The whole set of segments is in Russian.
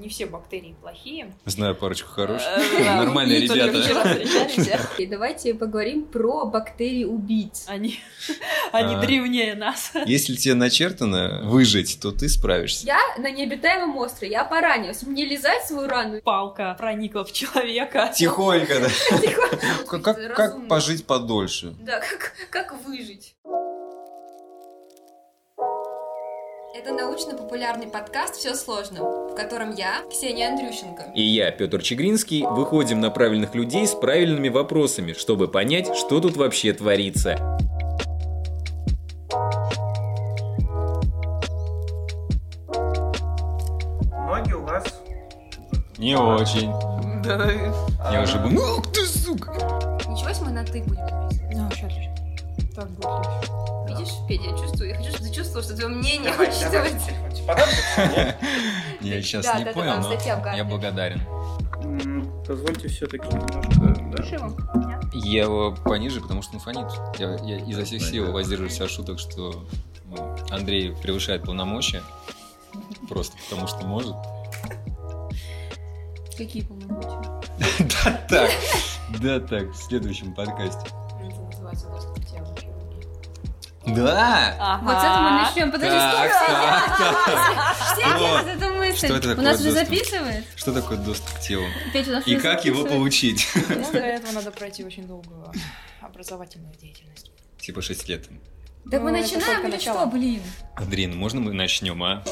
не все бактерии плохие. Знаю парочку хороших. Э, Нормальные мы только ребята. И давайте поговорим про бактерии-убийц. Они, они А. древнее нас. Если тебе начертано выжить, то ты справишься. Я на необитаемом острове, я поранилась. Мне лизать свою рану? Палка проникла в человека. Тихонько, да. Как, пожить подольше? Да, как выжить? Это научно-популярный подкаст «Все сложно», в котором я, Ксения Андрющенко, И я, Петр Чегринский, выходим на правильных людей с правильными вопросами, чтобы понять, что тут вообще творится. Ноги у вас Не очень. Да. Я уже был. Ну ты сука! Ничего, если мы на «ты» будем записывать? Ну, сейчас отлично. Так будет легче. Видишь, Петя, я чувствую, я хочу, чтобы ты чувствовал, что твое мнение Давай, учитывается. Понадобится? Нет? Я сейчас Да, не да, понял, но я благодарен. Позвольте все-таки немножко... да. Я его пониже, потому что он фонит. Я, я изо всех сил воздерживаюсь от шуток, что ну, Андрей превышает полномочия. Просто потому что может. Какие полномочия? Да так. Да так, в следующем подкасте. Да! Ага. Вот с этого мы начнем. Подожди, Так, так. все эту мысль. Что это У такое нас уже доступ? записывает? Что такое доступ к телу? У нас И как его получить? Ну, для этого надо пройти очень долгую образовательную деятельность. Типа 6 лет. Так мы Ну, это начинаем или что, блин? Андрей, ну можно мы начнем, а?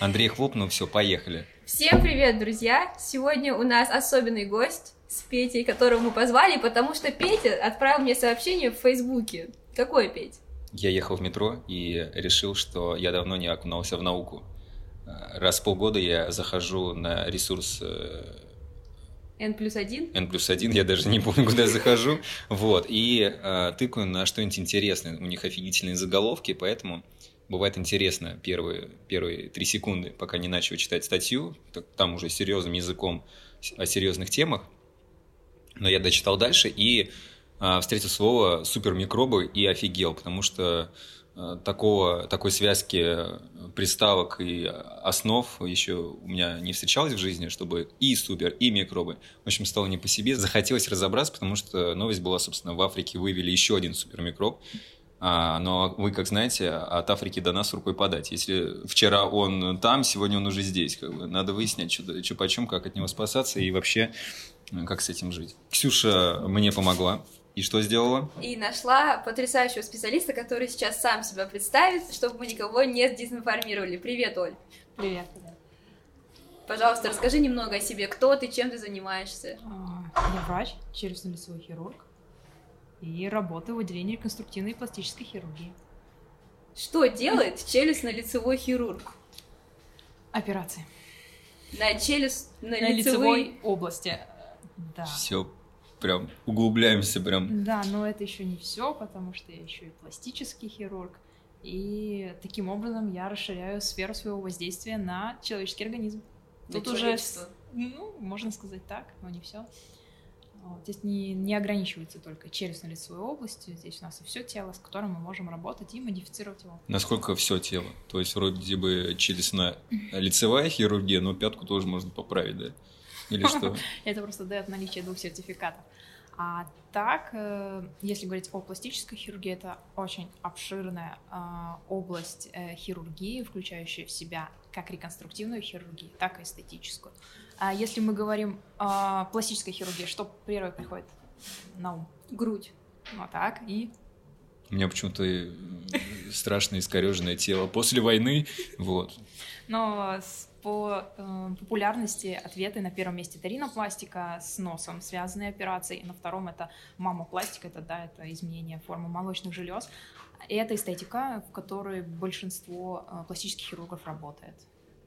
Андрей хлопнул, все, поехали. Всем привет, друзья! Сегодня у нас особенный гость с Петей, которого мы позвали, потому что Петя отправил мне сообщение в Фейсбуке. Какой, Петь? Я ехал в метро и решил, что я давно не окунулся в науку. Э, Раз в полгода я захожу на ресурс э, N плюс один? N плюс один, я даже не помню, куда я захожу. Вот, и э, тыкаю на что-нибудь интересное. У них офигительные заголовки, поэтому бывает интересно первые, первые три секунды, пока не начал читать статью, там уже серьезным языком о серьезных темах. Но я дочитал дальше и э, встретил слово супермикробы и офигел, потому что э, такого, такой связки э, приставок и основ еще у меня не встречалось в жизни, чтобы и супер, и микробы. В общем, стало не по себе. Захотелось разобраться, потому что новость была, собственно, в Африке вывели еще один супермикроб. А, но вы, как знаете, от Африки до нас рукой подать. Если вчера он там, сегодня он уже здесь. Как бы. Надо выяснять, что, что почем, как от него спасаться и вообще, э, как с этим жить. Ксюша мне помогла. И что сделала? И нашла потрясающего специалиста, который сейчас сам себя представит, чтобы мы никого не дезинформировали. Привет, Оль. Привет. Пожалуйста, расскажи немного о себе. Кто ты, чем ты занимаешься? А, Я врач, челюстно-лицевой хирург. И работаю в отделении реконструктивной и пластической хирургии. Что делает челюстно-лицевой хирург? Операции. На челюсть, на, лицевой области. Да. Все, прям углубляемся прям. Да, но это еще не все, потому что я еще и пластический хирург. И таким образом я расширяю сферу своего воздействия на человеческий организм. на Тут уже, человечество. с- ну, можно сказать так, но не все. Здесь не, не ограничивается только челюстно-лицевой областью, здесь у нас и все тело, с которым мы можем работать и модифицировать его. Насколько все тело? То есть вроде бы челюстно-лицевая хирургия, но пятку тоже можно поправить, да? Или что? Это просто дает наличие двух сертификатов. А так, э, если говорить о пластической хирургии, это очень обширная э, область э, хирургии, включающая в себя как реконструктивную хирургию, так и эстетическую. А если мы говорим о пластической хирургии, что первое приходит на ум? Грудь. Вот так, и У меня почему-то э, страшно искореженное тело после войны, вот. Но с- по э, популярности ответы на первом месте это ринопластика с носом связанные операции, и на втором это мамопластика, это да, это изменение формы молочных желез. И это эстетика, в которой большинство э, пластических хирургов работает.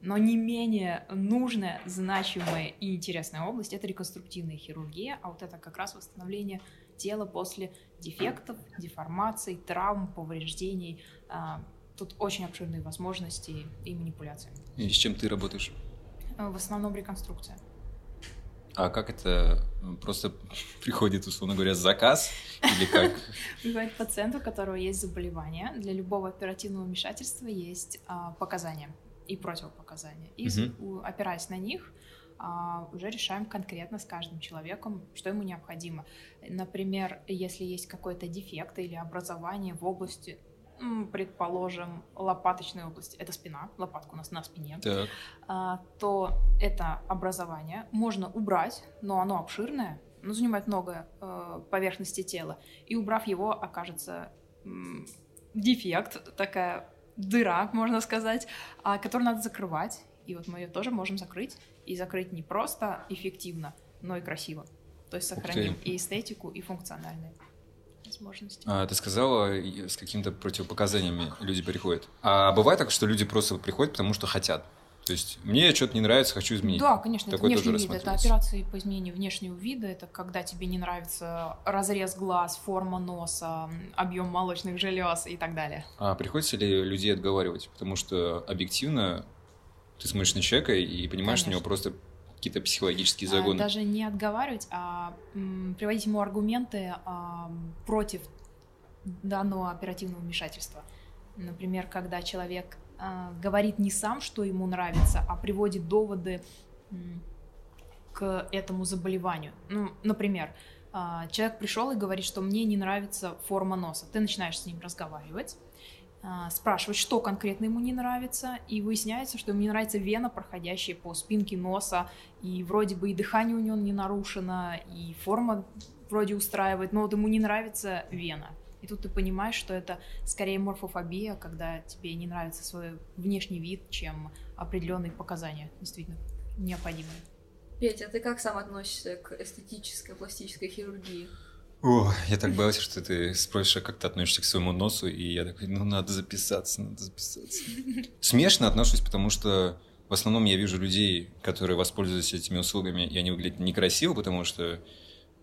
Но не менее нужная, значимая и интересная область это реконструктивная хирургия, а вот это как раз восстановление тела после дефектов, деформаций, травм, повреждений. А, Тут очень обширные возможности и манипуляции. И с чем ты работаешь? Э, В основном реконструкция. А как это э, просто приходит, условно говоря, заказ? Или как? Бывает пациент, у которого есть заболевание. Для любого оперативного вмешательства есть а, показания. и противопоказания. И опираясь на них, а, уже решаем конкретно с каждым человеком, что ему необходимо. Например, если есть какой-то дефект или образование в области, предположим, лопаточной области, это спина, лопатка у нас на спине, Так. а, то это образование можно убрать, но оно обширное, оно занимает много э, поверхности тела, и убрав его, окажется дефект, такая дыра, можно сказать, а, которую надо закрывать. И вот мы ее тоже можем закрыть, и закрыть не просто эффективно, но и красиво. То есть сохраним и эстетику, и функциональные возможности. А, ты сказала, с какими-то противопоказаниями люди приходят. А бывает так, что люди просто приходят, потому что хотят. То есть мне что-то не нравится, хочу изменить. Да, конечно, это Такое тоже внешний вид. Это операции по изменению внешнего вида. Это когда тебе не нравится разрез глаз, форма носа, объем молочных желез и так далее. А приходится ли людей отговаривать? Потому что объективно ты смотришь на человека и понимаешь, что у него Конечно. просто какие-то психологические А, загоны. Даже не отговаривать, а приводить ему аргументы а, против данного оперативного вмешательства. Например, когда человек а, говорит не сам, что ему нравится, а приводит доводы к этому заболеванию. Ну, например, а, человек пришел и говорит, что мне не нравится форма носа. Ты начинаешь с ним разговаривать, спрашивать, что конкретно ему не нравится, и выясняется, что ему не нравится вена, проходящая по спинке носа, и вроде бы и дыхание у него не нарушено, и форма вроде устраивает, но вот ему не нравится вена. И тут ты понимаешь, что это скорее морфофобия, когда тебе не нравится свой внешний вид, чем определенные показания, действительно необходимые. Петя, а ты как сам относишься к эстетической пластической хирургии? О, я так боялся, что ты спросишь, а как ты относишься к своему носу, и я такой, ну надо записаться, надо записаться. Смешно отношусь, потому что в основном я вижу людей, которые воспользуются этими услугами, и они выглядят некрасиво, потому что,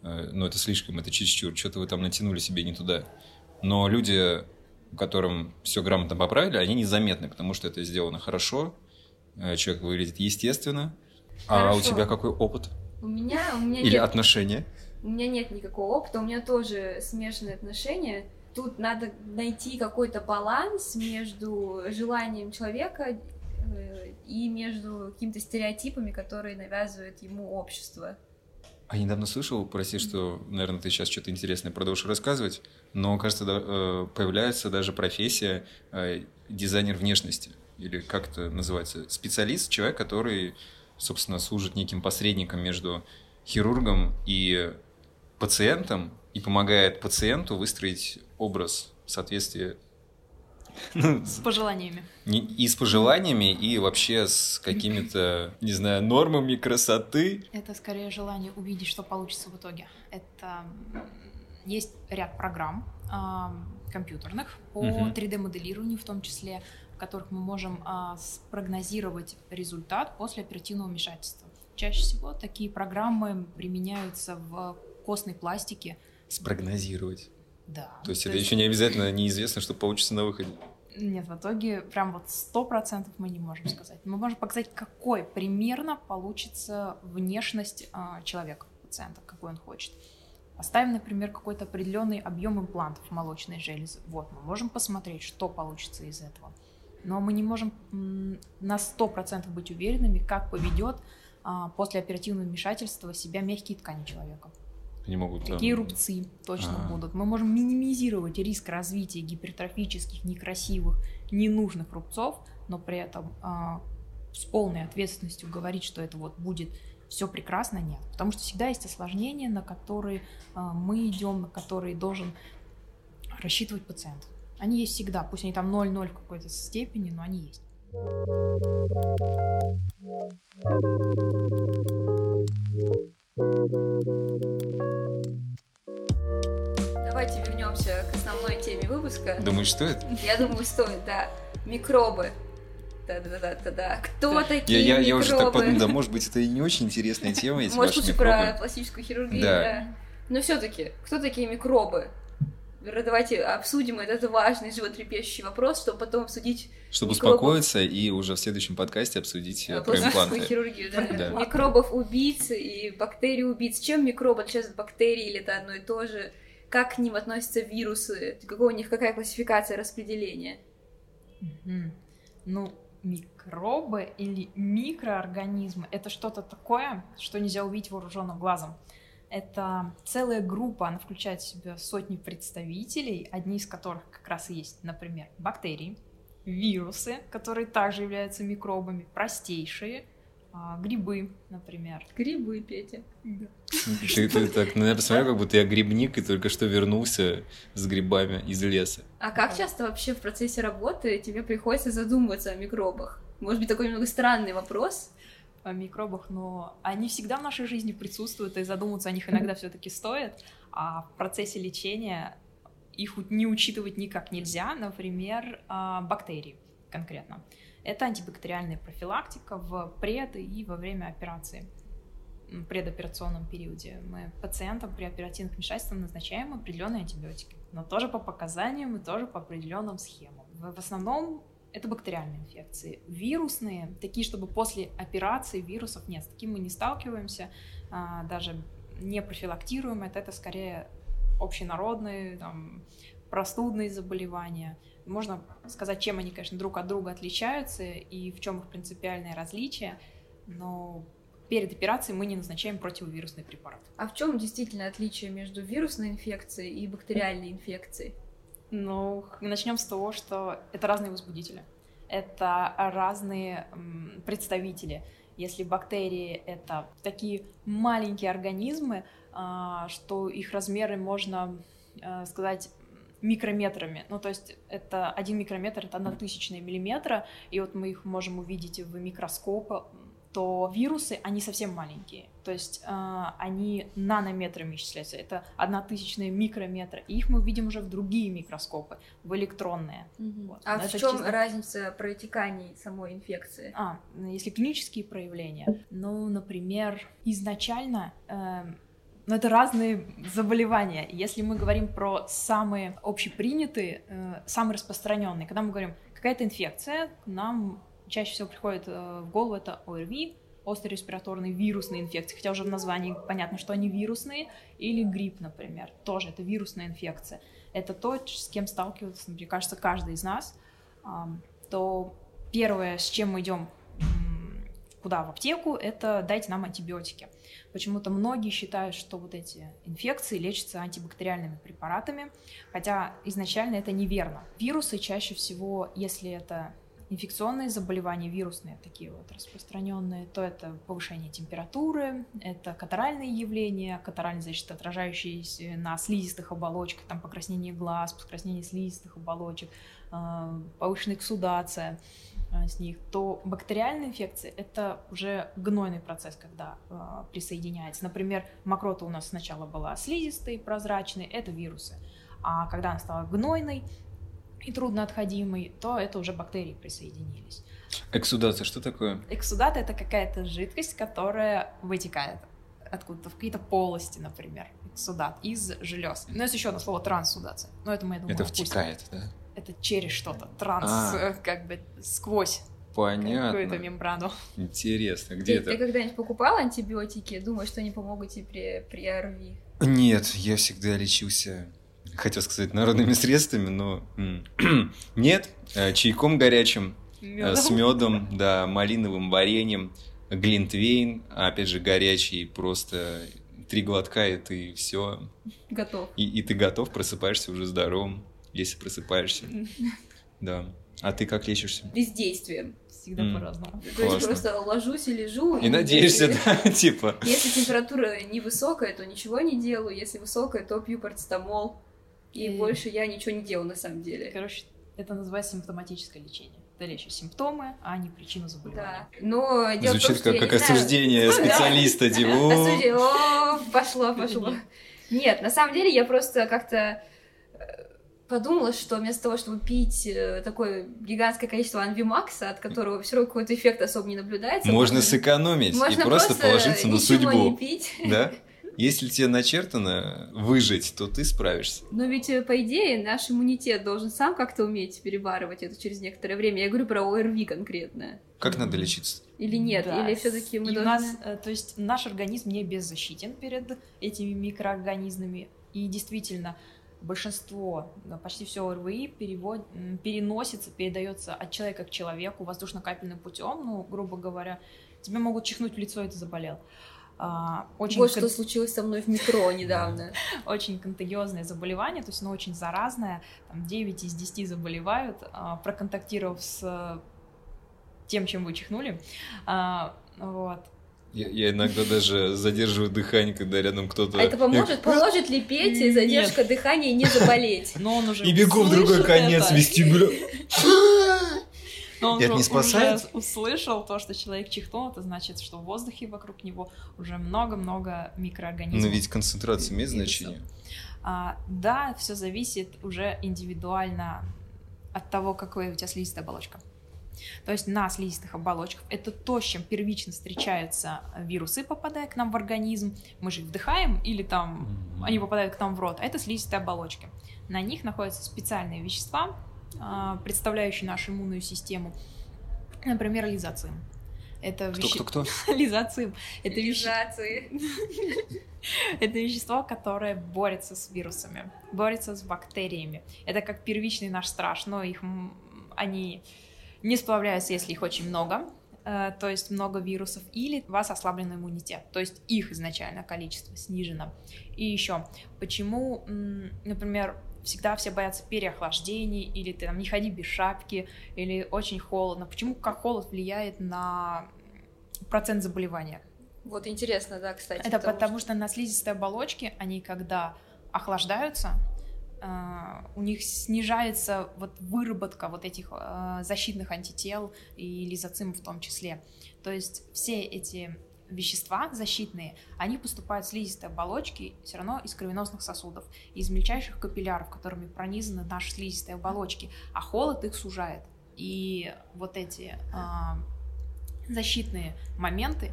э, ну это слишком, это чересчур, что-то вы там натянули себе не туда. Но люди, которым все грамотно поправили, они незаметны, потому что это сделано хорошо, э, человек выглядит естественно. А у Хорошо. тебя какой опыт? У меня, у меня Или нет отношения? У меня нет никакого опыта, у меня тоже смешанные отношения. Тут надо найти какой-то баланс между желанием человека э, и между какими-то стереотипами, которые навязывает ему общество. А я недавно слышал, прости, что, наверное, ты сейчас что-то интересное продолжишь рассказывать, но, кажется, да, э, появляется даже профессия э, дизайнер внешности, или как это называется, специалист, человек, который, собственно, служит неким посредником между хирургом и пациентом и помогает пациенту выстроить образ в соответствии ну, С пожеланиями. не- и с пожеланиями, и вообще с какими-то, не знаю, нормами красоты. Это скорее желание увидеть, что получится в итоге. Это есть ряд программ ам, компьютерных по Мгм. 3D-моделированию, в том числе, в которых мы можем а, спрогнозировать результат после оперативного вмешательства. Чаще всего такие программы применяются в костной пластике. Спрогнозировать. Да. То есть это еще не обязательно неизвестно, что получится на выходе. Нет, в итоге прям вот сто процентов мы не можем сказать. Мы можем показать, какой примерно получится внешность а, человека, пациента, какой он хочет. Поставим, например, какой-то определенный объем имплантов молочной железы. Вот, мы можем посмотреть, что получится из этого. Но мы не можем на сто процентов быть уверенными, как поведет а, после оперативного вмешательства себя мягкие ткани человека. Они могут там- Какие рубцы точно А. будут. Мы можем минимизировать риск развития гипертрофических, некрасивых, ненужных рубцов, но при этом а, с полной ответственностью говорить, что это вот будет все прекрасно, нет. Потому что всегда есть осложнения, на которые а, мы идем, на которые должен рассчитывать пациент. Они есть всегда, пусть они там 0,0 в какой-то степени, но они есть. Давайте вернемся к основной теме выпуска. Думаешь, что это? Я думаю, стоит, да. Микробы. Да-да-да-да-да. Кто Я, такие я, я уже так микробы? подумал, да, может быть, это и не очень интересная тема, эти Может, лучше микробы. про пластическую хирургию, Да. да. Но все-таки, кто такие микробы? Давайте обсудим этот важный животрепещущий вопрос, чтобы потом обсудить Чтобы микробов. успокоиться и уже в следующем подкасте обсудить э, э, про импланты. хирургию. Да. Да. Микробов-убийц и бактерий-убийц. Чем микробы отличаются от бактерий или это одно и то же? Как к ним относятся вирусы? Какая у них какая классификация распределения? Мгм. Ну, микробы или микроорганизмы — это что-то такое, что нельзя увидеть вооруженным глазом. Это целая группа, она включает в себя сотни представителей, одни из которых как раз и есть, например, бактерии, вирусы, которые также являются микробами, простейшие, а, грибы, например. Грибы, Петя. Ты, ты так, ну я посмотрел, как будто я грибник и только что вернулся с грибами из леса. А как часто вообще в процессе работы тебе приходится задумываться о микробах? Может быть, такой немного странный вопрос? О микробах, но они всегда в нашей жизни присутствуют, и задуматься о них иногда все-таки стоит. А в процессе лечения их не учитывать никак нельзя. Например, а, бактерии конкретно. Это антибактериальная профилактика в пред и во время операции предоперационном периоде. Мы пациентам при оперативных вмешательствах назначаем определенные антибиотики, но тоже по показаниям и тоже по определенным схемам. В основном это бактериальные инфекции. Вирусные, такие, чтобы после операции вирусов нет, с таким мы не сталкиваемся, а, даже не профилактируем, это, это скорее общенародные, там, простудные заболевания. Можно сказать, чем они, конечно, друг от друга отличаются и в чем их принципиальное различие, но перед операцией мы не назначаем противовирусный препарат. А в чем действительно отличие между вирусной инфекцией и бактериальной инфекцией? Ну, начнем с того, что это разные возбудители, это разные представители. Если бактерии это такие маленькие организмы, а, что их размеры можно а, сказать микрометрами. Ну, то есть это один микрометр, это одна тысячная миллиметра, и вот мы их можем увидеть в микроскоп, то вирусы, они совсем маленькие. То есть э, они нанометрами исчисляются. Это одна тысячная микрометра. И их мы видим уже в другие микроскопы, в электронные. Угу. Вот. А Но в чем чисто... разница протеканий самой инфекции? А, если клинические проявления, ну, например, изначально э, но это разные заболевания. Если мы говорим про самые общепринятые, э, самые распространенные, когда мы говорим какая-то инфекция, нам чаще всего приходит э, в голову это ОРВИ, острые респираторные вирусные инфекции, хотя уже в названии понятно, что они вирусные, или грипп, например, тоже это вирусная инфекция. Это то, с кем сталкивается, мне кажется, каждый из нас. То первое, с чем мы идем куда в аптеку, это дайте нам антибиотики. Почему-то многие считают, что вот эти инфекции лечатся антибактериальными препаратами, хотя изначально это неверно. Вирусы чаще всего, если это инфекционные заболевания, вирусные такие вот распространенные, то это повышение температуры, это катаральные явления, катаральные, значит, отражающиеся на слизистых оболочках, там покраснение глаз, покраснение слизистых оболочек, э, повышенная эксудация э, с них, то бактериальные инфекции — это уже гнойный процесс, когда э, присоединяется. Например, мокрота у нас сначала была слизистой, прозрачной, это вирусы. А когда она стала гнойной, и трудноотходимый, то это уже бактерии присоединились. Эксудация что такое? Эксудат — это какая-то жидкость, которая вытекает откуда-то в какие-то полости, например, эксудат из желез. Но есть еще одно слово трансудация. Но это мы, я думаю, Это втекает, да? Это через что-то. Транс, а. как бы сквозь Понятно. Какую-то мембрану. Интересно, где ты, это? Ты когда-нибудь покупал антибиотики? Думаешь, что они помогут тебе при, при ОРВИ? Нет, я всегда лечился хотел сказать народными средствами, но нет, э, чайком горячим, э, медом. с медом, да, малиновым вареньем, глинтвейн, опять же горячий, просто три глотка и ты все. Готов. И, и ты готов, просыпаешься уже здоровым, если просыпаешься. Да. А ты как лечишься? Бездействием. Всегда mm. по-разному. То есть просто ложусь и лежу. И, и надеешься, да, типа. Если температура невысокая, то ничего не делаю. Если высокая, то пью парацетамол. И, и больше я ничего не делаю на самом деле. Короче, это называется симптоматическое лечение. Ты лечишь симптомы, а не причину заболевания. Да. Но дело Звучит том, как, как осуждение специалиста, типа. О, пошло, пошло. Нет, на самом деле я просто как-то э, подумала, что вместо того, чтобы пить э, такое гигантское количество анвимакса, от которого все равно какой-то эффект особо не наблюдается. Можно, сэкономить и просто, положиться на судьбу. Не пить. Да? Если тебе начертано выжить, то ты справишься. Но ведь, э, по идее, наш иммунитет должен сам как-то уметь перебарывать это через некоторое время. Я говорю про ОРВИ конкретно. Как надо лечиться? Или нет? Да. Или все-таки мы И должны... нас, э, то есть наш организм не беззащитен перед этими микроорганизмами. И действительно, большинство, почти все ОРВИ перевод, переносится, передается от человека к человеку воздушно-капельным путем, ну, грубо говоря, тебе могут чихнуть в лицо, и ты заболел. А, очень, Вот кон- что случилось со мной в метро недавно. очень контагиозное заболевание, то есть оно очень заразное, там 9 из 10 заболевают, а, проконтактировав с тем, чем вы чихнули. А, вот. Я, я иногда даже задерживаю дыхание, когда рядом кто-то... А это поможет? Поможет ли Пете Нет. задержка дыхания и не заболеть? Но он уже И бегу в другой конец вестибюля. Но он это не спасает? уже услышал то, что человек чихнул, это значит, что в воздухе вокруг него уже много-много микроорганизмов. Но ведь концентрация имеет значение. А, да, все зависит уже индивидуально от того, какая у тебя слизистая оболочка. То есть на слизистых оболочках это то, с чем первично встречаются вирусы, попадая к нам в организм. Мы же их вдыхаем или там они попадают к нам в рот, а это слизистые оболочки. На них находятся специальные вещества, а, представляющие нашу иммунную систему. Например, лизоцим. Это веще- Кто-кто-кто? Лизоцим. Это веще- это вещество, которое борется с вирусами, борется с бактериями. Это как первичный наш страж, но их они не сплавляются, если их очень много, э, то есть много вирусов, или у вас ослаблен иммунитет, то есть их изначально количество снижено. И еще, почему, например, всегда все боятся переохлаждений, или ты там не ходи без шапки, или очень холодно. Почему как холод влияет на процент заболевания? Вот интересно, да, кстати. Это потому что на слизистой оболочке они, когда охлаждаются, э, у них снижается вот выработка вот этих э, защитных антител и лизоцимов в том числе. То есть все эти вещества защитные, они поступают в слизистые оболочки все равно из кровеносных сосудов, из мельчайших капилляров, которыми пронизаны наши слизистые оболочки, а холод их сужает. И вот эти э, защитные моменты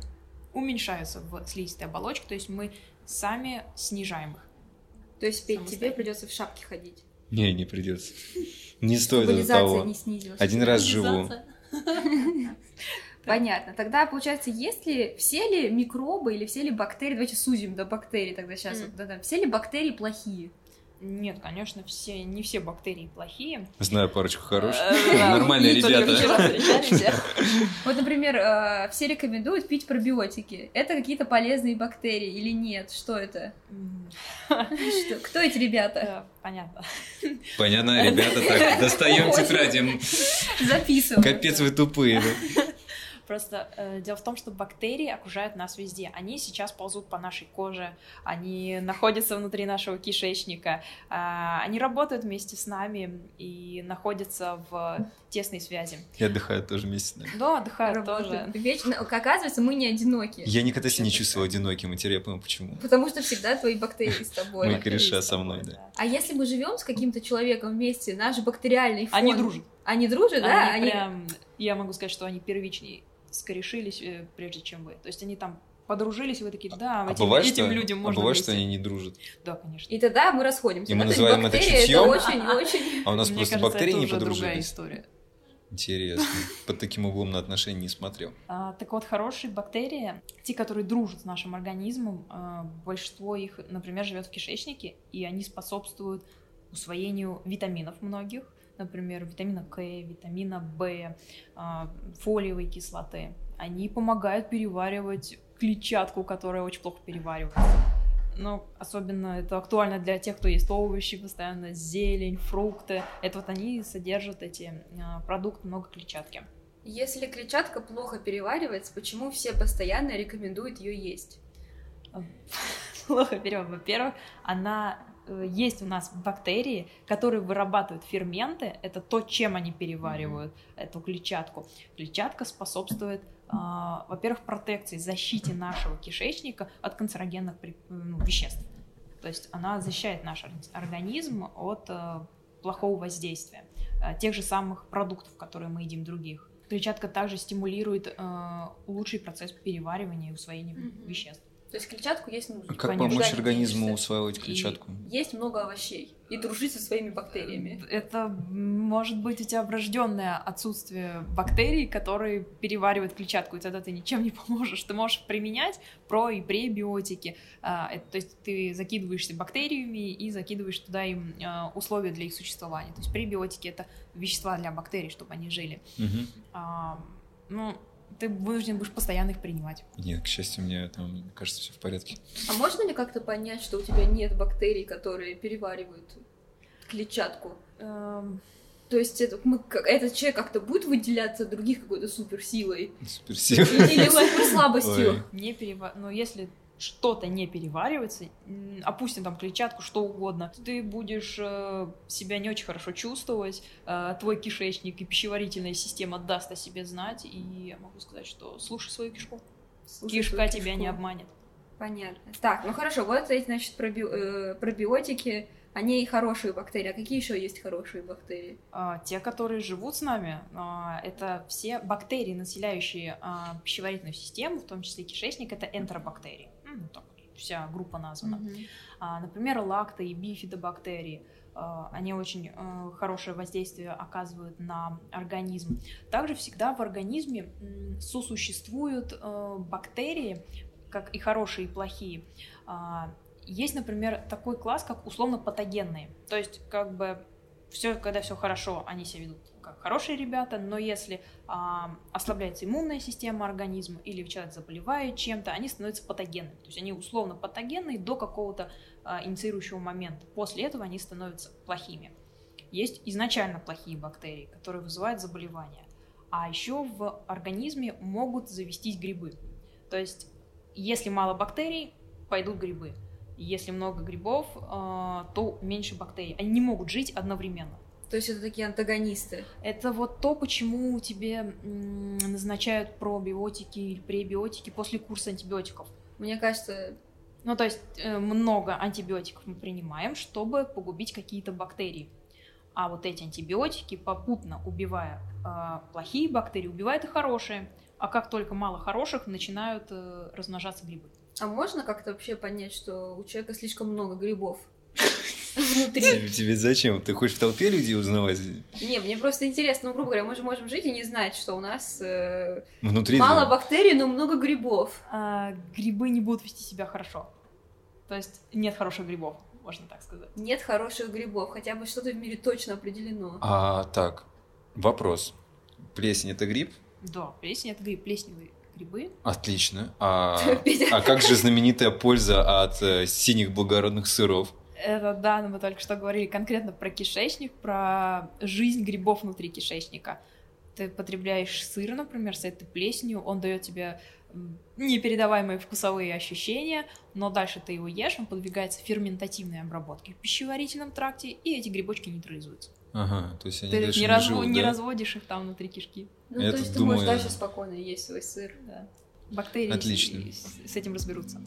уменьшаются в слизистой оболочке, то есть мы сами снижаем их. То есть, Петь, тебе придется в шапке ходить. Не, не придется. Не стоит Чтобы это лизация того. не снизилась. Один раз живу. Лизация. Понятно. Тогда, получается, есть ли, все ли микробы или все ли бактерии, давайте сузим до бактерий тогда сейчас, Мгм. вот, да-да, все ли бактерии плохие? Нет, конечно, все, не все бактерии плохие. Знаю парочку хороших. Э, да, Нормальные ребята. Вот, например, э, все рекомендуют пить пробиотики. Это какие-то полезные бактерии или нет? Что это? Кто эти ребята? Понятно. Понятно, ребята, так, достаем тетради. Записываем. Капец вы тупые. да. Просто э, дело в том, что бактерии окружают нас везде. Они сейчас ползут по нашей коже, они находятся внутри нашего кишечника, а, они работают вместе с нами и находятся в тесной связи. И отдыхают тоже вместе с нами. Да, отдыхают Работают. тоже. Вечно- Оказывается, мы не одиноки. Я никогда себя не чувствовал одиноким, и теперь я понял, почему. Потому что всегда твои бактерии с тобой. Мы кореша со мной, да. А если мы живем с каким-то человеком вместе, наш бактериальный фон... Они дружат. Они дружат, да? Они прям, я могу сказать, что они первичнее скорешились, э, прежде чем вы. То есть они там подружились, и вы такие, да, А этим, бывает, этим что, людям а можно бывает, вместе». что они не дружат. Да, конечно. И тогда мы расходимся. И мы называем это чутьем. очень-очень... А у нас просто бактерии не уже другая подружились. история. Интересно. Под таким углом на отношения не смотрел. А, так вот, хорошие бактерии, те, которые дружат с нашим организмом, а, большинство их, например, живет в кишечнике, и они способствуют усвоению витаминов многих, например, витамина К, витамина В, а, фолиевой кислоты. Они помогают переваривать клетчатку, которая очень плохо переваривается. Но особенно это актуально для тех, кто ест овощи постоянно, зелень, фрукты. Это вот они содержат эти а, продукты, много клетчатки. Если клетчатка плохо переваривается, почему все постоянно рекомендуют ее есть? плохо берем. Во-первых, она есть у нас бактерии, которые вырабатывают ферменты. Это то, чем они переваривают эту клетчатку. Клетчатка способствует, а, во-первых, протекции, защите нашего кишечника от канцерогенных ну, веществ. То есть она защищает наш ор- организм от э, плохого воздействия э, тех же самых продуктов, которые мы едим других. Клетчатка также стимулирует э, лучший процесс переваривания и усвоения веществ. То есть клетчатку есть нужно. А Как Конечно. помочь организму усваивать И клетчатку? Есть много овощей. И дружить со своими бактериями. Это может быть у тебя врожденное отсутствие бактерий, которые переваривают клетчатку, и тогда ты ничем не поможешь. Ты можешь применять про и пребиотики. А, это- то есть ты закидываешься бактериями и закидываешь туда им а, условия для их существования. То есть пребиотики это вещества для бактерий, чтобы они жили. Мгм. А, ну, ты вынужден будешь постоянно их принимать. Нет, к счастью, мне там, мне кажется, все в порядке. А можно ли как-то понять, что у тебя нет бактерий, которые переваривают клетчатку? Эм, То есть это, мы, как- этот человек как-то будет выделяться от других какой-то суперсилой? Суперсила. Или, суперслабостью? Не перева... Но если что-то не переваривается, опустим там клетчатку, что угодно, ты будешь э, себя не очень хорошо чувствовать, э, твой кишечник и пищеварительная система даст о себе знать, и я могу сказать, что слушай свою кишку. Слушай Кишка свою тебя кишку. не обманет. Понятно. Так, ну хорошо, вот эти, значит, проби- э, пробиотики, они и хорошие бактерии. А какие еще есть хорошие бактерии? А, те, которые живут с нами, а, это все бактерии, населяющие а, пищеварительную систему, в том числе кишечник, это энтеробактерии. Ну, так вся группа названа. А, Например, лакто и бифидобактерии. а, Они очень э, хорошее воздействие оказывают на организм. Также всегда в организме сосуществуют э, бактерии, как и хорошие, и плохие. А, Есть, например, такой класс, как условно-патогенные. То есть, как бы, все, когда все хорошо, они себя ведут как хорошие ребята, но если а, ослабляется иммунная система организма или человек заболевает чем-то, они становятся патогенными. То есть они условно патогенные до какого-то а, инициирующего момента. После этого они становятся плохими. Есть изначально плохие бактерии, которые вызывают заболевания. А еще в организме могут завестись грибы. То есть, если мало бактерий, пойдут грибы. Если много грибов, а, то меньше бактерий. Они не могут жить одновременно. То есть это такие антагонисты. Это вот то, почему тебе назначают пробиотики или пребиотики после курса антибиотиков. Мне кажется, Ну, то есть э, много антибиотиков мы принимаем, чтобы погубить какие-то бактерии. А вот эти антибиотики, попутно убивая э, плохие бактерии, убивают и хорошие. А как только мало хороших, начинают э, размножаться грибы. а можно как-то вообще понять, что у человека слишком много грибов внутри? Тебе, тебе зачем? Ты хочешь в толпе людей узнавать? Не, мне просто интересно, ну, грубо говоря, мы же можем жить и не знать, что у нас э, Внутри мало тебя? бактерий, но много грибов. А, грибы не будут вести себя хорошо. То есть нет хороших грибов, можно так сказать. Нет хороших грибов, хотя бы что-то в мире точно определено. А, так, вопрос. Плесень это гриб? Да, плесень это гриб, плесневые грибы. Отлично. А, а как же знаменитая польза от э, синих благородных сыров? Это да, но мы только что говорили конкретно про кишечник, про жизнь грибов внутри кишечника. Ты потребляешь сыр, например, с этой плесенью, он дает тебе непередаваемые вкусовые ощущения, но дальше ты его ешь, он подвигается ферментативной обработке в пищеварительном тракте, и эти грибочки нейтрализуются. Ага, то есть они ты дальше не, разво- живут, не да? разводишь их там внутри кишки. Ну, Я то есть ты можешь думаю- дальше спокойно есть свой сыр. Да. Бактерии Отлично. с, с этим разберутся.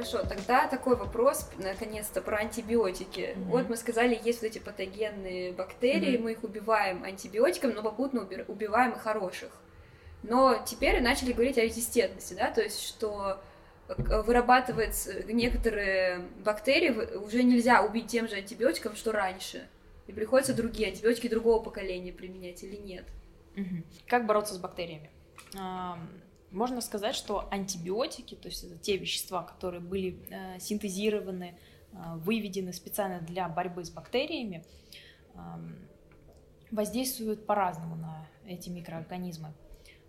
Хорошо, тогда такой вопрос, наконец-то, про антибиотики. Мгм. Вот мы сказали, есть вот эти патогенные бактерии, Мгм. мы их убиваем антибиотиком, но попутно уби- убиваем и хороших. Но теперь начали говорить о резистентности, да, то есть что э, вырабатывается некоторые бактерии уже нельзя убить тем же антибиотиком, что раньше. И приходится другие антибиотики другого поколения применять или нет. Как бороться с бактериями? Можно сказать, что антибиотики, то есть это те вещества, которые были э, синтезированы, э, выведены специально для борьбы с бактериями, ам, воздействуют по-разному на эти микроорганизмы.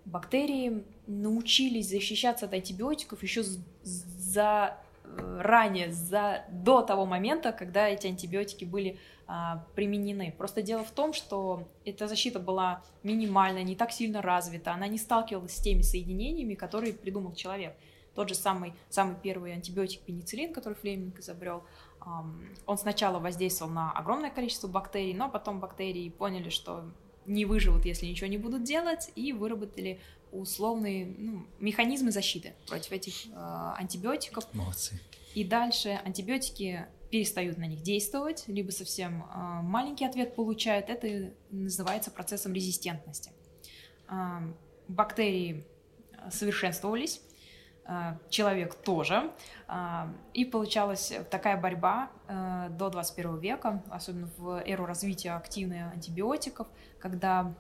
Бактерии научились защищаться от антибиотиков еще за ранее, за, до того момента, когда эти антибиотики были а, применены. Просто дело в том, что эта защита была минимальная, не так сильно развита, она не сталкивалась с теми соединениями, которые придумал человек. Тот же самый, самый первый антибиотик пенициллин, который Флеминг изобрел, он сначала воздействовал на огромное количество бактерий, но потом бактерии поняли, что не выживут, если ничего не будут делать, и выработали условные ну, механизмы защиты против этих э, антибиотиков. Молодцы. И дальше антибиотики перестают на них действовать, либо совсем а, маленький ответ получают. Это называется процессом резистентности. А, бактерии совершенствовались, а, человек тоже. А, и получалась такая борьба до 21 века, особенно в эру развития активных антибиотиков, когда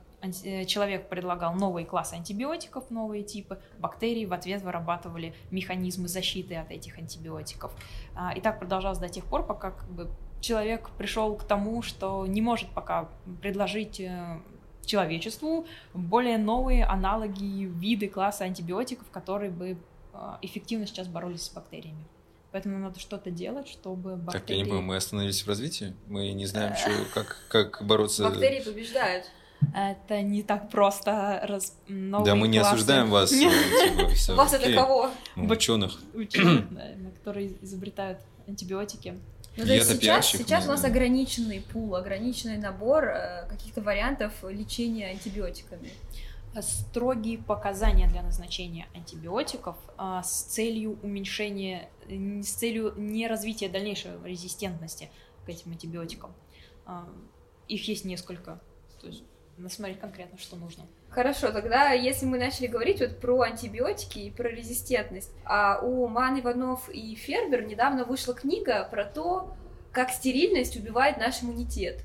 человек предлагал новые классы антибиотиков, новые типы, бактерии в ответ вырабатывали механизмы защиты от этих антибиотиков. А, И так продолжалось до тех пор, пока как бы, человек пришел к тому, что не может пока предложить э, человечеству более новые аналоги, виды класса антибиотиков, которые бы э, эффективно сейчас боролись с бактериями. Поэтому надо что-то делать, чтобы бактерии... Так, я не понимаю, мы остановились в развитии? Мы не знаем, что, как, как бороться... Бактерии побеждают. Это не так просто раз... новые Да, мы не классы осуждаем вас. э, типа, Вас это кого? Ну, Ученых. ученых, которые изобретают антибиотики. Ну, то есть сейчас, пиарщик, сейчас у нас ограниченный пул, ограниченный набор э, каких-то вариантов лечения антибиотиками. Строгие показания для назначения антибиотиков а, с целью уменьшения, э, не- с целью не развития дальнейшей резистентности к этим антибиотикам. А, Их есть несколько. То есть надо смотреть конкретно, что нужно. Хорошо, тогда если мы начали говорить вот про антибиотики и про резистентность, а у Ман Иванов и Фербер недавно вышла книга про то, как стерильность убивает наш иммунитет.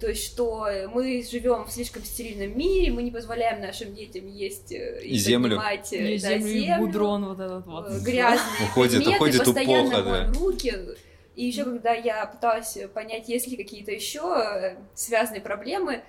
То есть, что мы живем в слишком стерильном мире, мы не позволяем нашим детям есть э, и, И землю. поднимать, э, И да, землю, и землю, гудрон вот этот вот. э, грязные Уходит- предметы, уходит постоянно эпоха, да. руки. И еще когда я пыталась понять, есть ли какие-то еще связанные проблемы, э,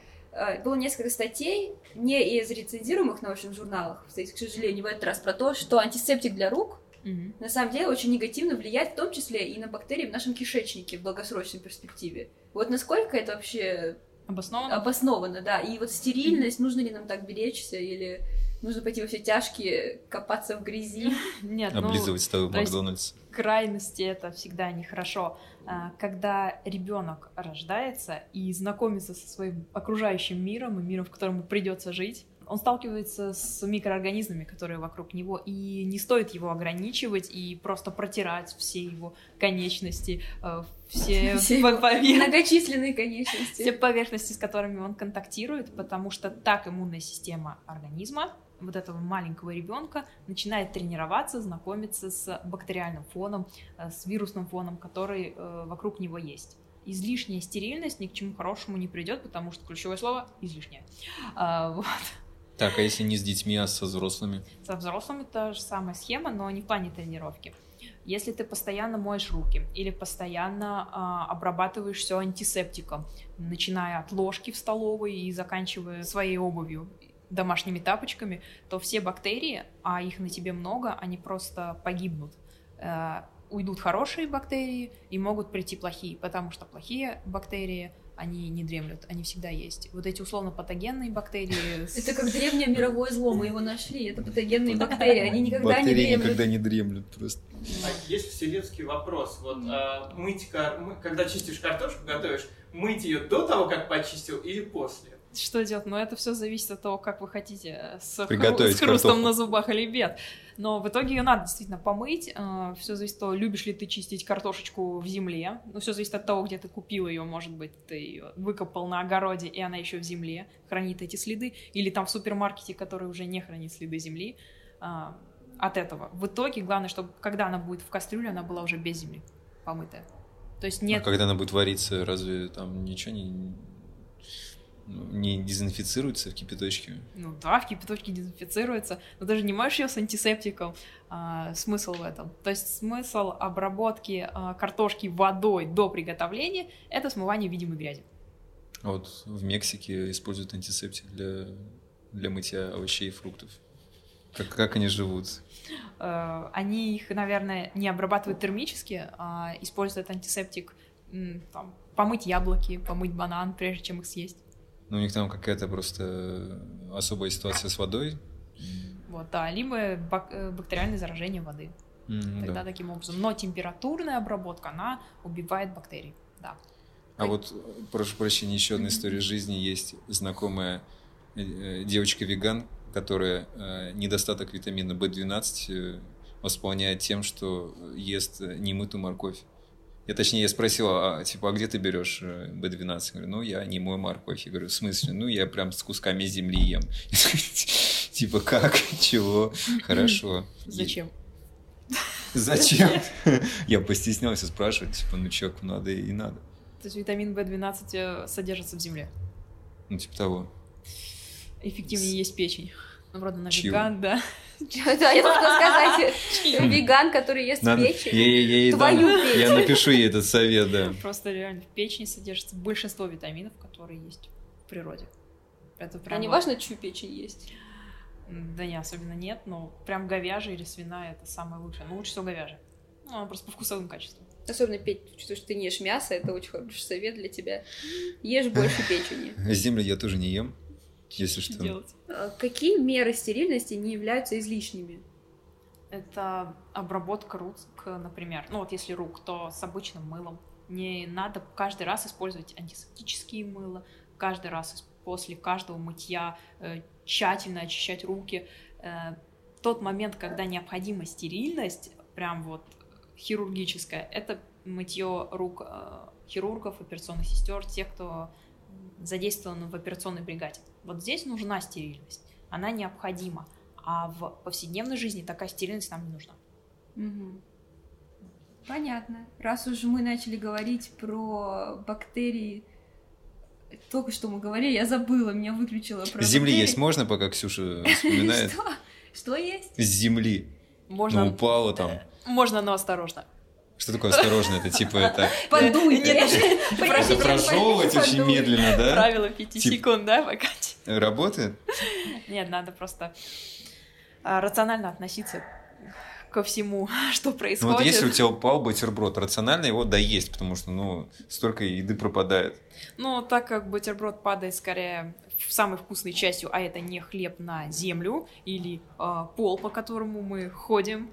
было несколько статей, не из рецензируемых научных журналах, кстати, к сожалению, в этот раз, про то, что антисептик для рук Мгм. на самом деле очень негативно влияет в том числе и на бактерии в нашем кишечнике в долгосрочной перспективе. Вот насколько это вообще Обоснованно? обосновано, да. И вот стерильность, нужно ли нам так беречься, или нужно пойти во все тяжкие, копаться в грязи. Нет, ну, Облизывать то есть- Макдональдс. крайности это всегда нехорошо. А, Когда ребенок рождается и знакомится со своим окружающим миром и миром, в котором ему придется жить, он сталкивается с микроорганизмами, которые вокруг него, и не стоит его ограничивать и просто протирать все его конечности, э, все, Все повер- Многочисленные все конечности. поверхности, с которыми он контактирует, потому что так иммунная система организма вот этого маленького ребенка начинает тренироваться, знакомиться с бактериальным фоном, э, с вирусным фоном, который э, вокруг него есть. Излишняя стерильность ни к чему хорошему не придет, потому что ключевое слово излишнее. А, вот. Так, а если не с детьми, а со взрослыми? Со взрослыми та же самая схема, но не в плане тренировки. Если ты постоянно моешь руки или постоянно а, обрабатываешь все антисептиком, начиная от ложки в столовой и заканчивая своей обувью, домашними тапочками, то все бактерии, а их на тебе много, они просто погибнут. Э, уйдут хорошие бактерии и могут прийти плохие, потому что плохие бактерии, они не дремлют, они всегда есть. Вот эти условно-патогенные бактерии... Это как древнее мировое зло, мы его нашли. Это патогенные бактерии, они никогда не Бактерии дремлют. никогда не дремлют просто. А Есть вселенский вопрос. Вот а, мыть когда чистишь картошку, готовишь, мыть ее до того, как почистил, или после? Что делать? Но это все зависит от того, как вы хотите э, с, хру- Приготовить с хрустом картоху. на зубах или нет. Но в итоге ее надо действительно помыть. все зависит от того, любишь ли ты чистить картошечку в земле. Ну, все зависит от того, где ты купил ее. Может быть, ты ее выкопал на огороде, и она еще в земле хранит эти следы. Или там в супермаркете, который уже не хранит следы земли. А, от этого. В итоге главное, чтобы когда она будет в кастрюле, она была уже без земли помытая. То есть А нет когда она будет вариться, разве там ничего не, не дезинфицируется в кипяточке? Ну да, в кипяточке дезинфицируется, но ты же не моешь ее с антисептиком. А, смысл в этом. То есть смысл обработки а, картошки водой до приготовления — это смывание видимой грязи. А Вот в Мексике используют антисептик для, для мытья овощей и фруктов. Как, как они живут? Э, Они их, наверное, не обрабатывают термически, а используют антисептик там, помыть яблоки, помыть банан, прежде чем их съесть. Ну, у них там какая-то просто особая ситуация с водой. Вот, да, либо бак- э, бактериальное заражение воды. М, Тогда да. таким образом. Но температурная обработка, она убивает бактерии. Да. А вот, прошу прощения, еще одна история жизни. Есть знакомая э, э, девочка-веган, которая недостаток витамина В12 э, восполняет тем, что ест немытую морковь. Я точнее, я спросил, а, типа, а где ты берешь э, B12? Я говорю, ну, я не мой морковь. Я говорю, в смысле? Ну, я прям с кусками земли ем. Типа, как? Чего? Хорошо. Зачем? Зачем? Я постеснялся спрашивать, типа, ну, человеку надо и надо. То есть витамин В12 э, содержится в земле. Ну, типа того. Эффективнее есть печень. Ну, правда, на веган, да. Да, я хотела сказать, веган, который ест печень. Твою печень. я напишу ей этот совет, да. Просто реально в печени содержится большинство витаминов, которые есть в природе. Это прям А не важно, чью печень есть. Да не, особенно нет, но прям говяжья или свиная это самое лучшее. Ну, лучше всего говяжья. Ну, она просто по вкусовым качествам. Особенно петь, учитывая, что ты не ешь мясо, это очень хороший совет для тебя. Ешь больше печени. Землю я тоже не ем, если Что делать? А Какие меры стерильности не являются излишними? Это обработка рук, например. Ну, вот если рук, то с обычным мылом. Не надо каждый раз использовать антисептические мыла, каждый раз после каждого мытья э, тщательно очищать руки. Э, тот момент, когда необходима стерильность, прям вот хирургическая, это мытье рук э, хирургов, операционных сестер, тех, кто задействован в операционной бригаде. Вот здесь нужна стерильность, она необходима. А в повседневной жизни такая стерильность нам не нужна. Мгм. Понятно. Раз уж мы начали говорить про бактерии, только что мы говорили, я забыла, меня выключила про С земли бактерии. есть можно, пока Ксюша вспоминает? Что? Что есть? С земли. Можно, Ну, упала там. можно, но осторожно. Что такое осторожно? Это типа это... Подуйте. Это Простите, прожевывать очень медленно, да? Правило пяти Тип- секунд, да, пока? Работает? Нет, надо просто а, рационально относиться ко всему, что Ну происходит. вот если у тебя упал бутерброд, рационально его доесть, потому что, ну, столько еды пропадает. Ну, так как бутерброд падает скорее в самой вкусной частью, а это не хлеб на землю или а, пол, по которому мы ходим,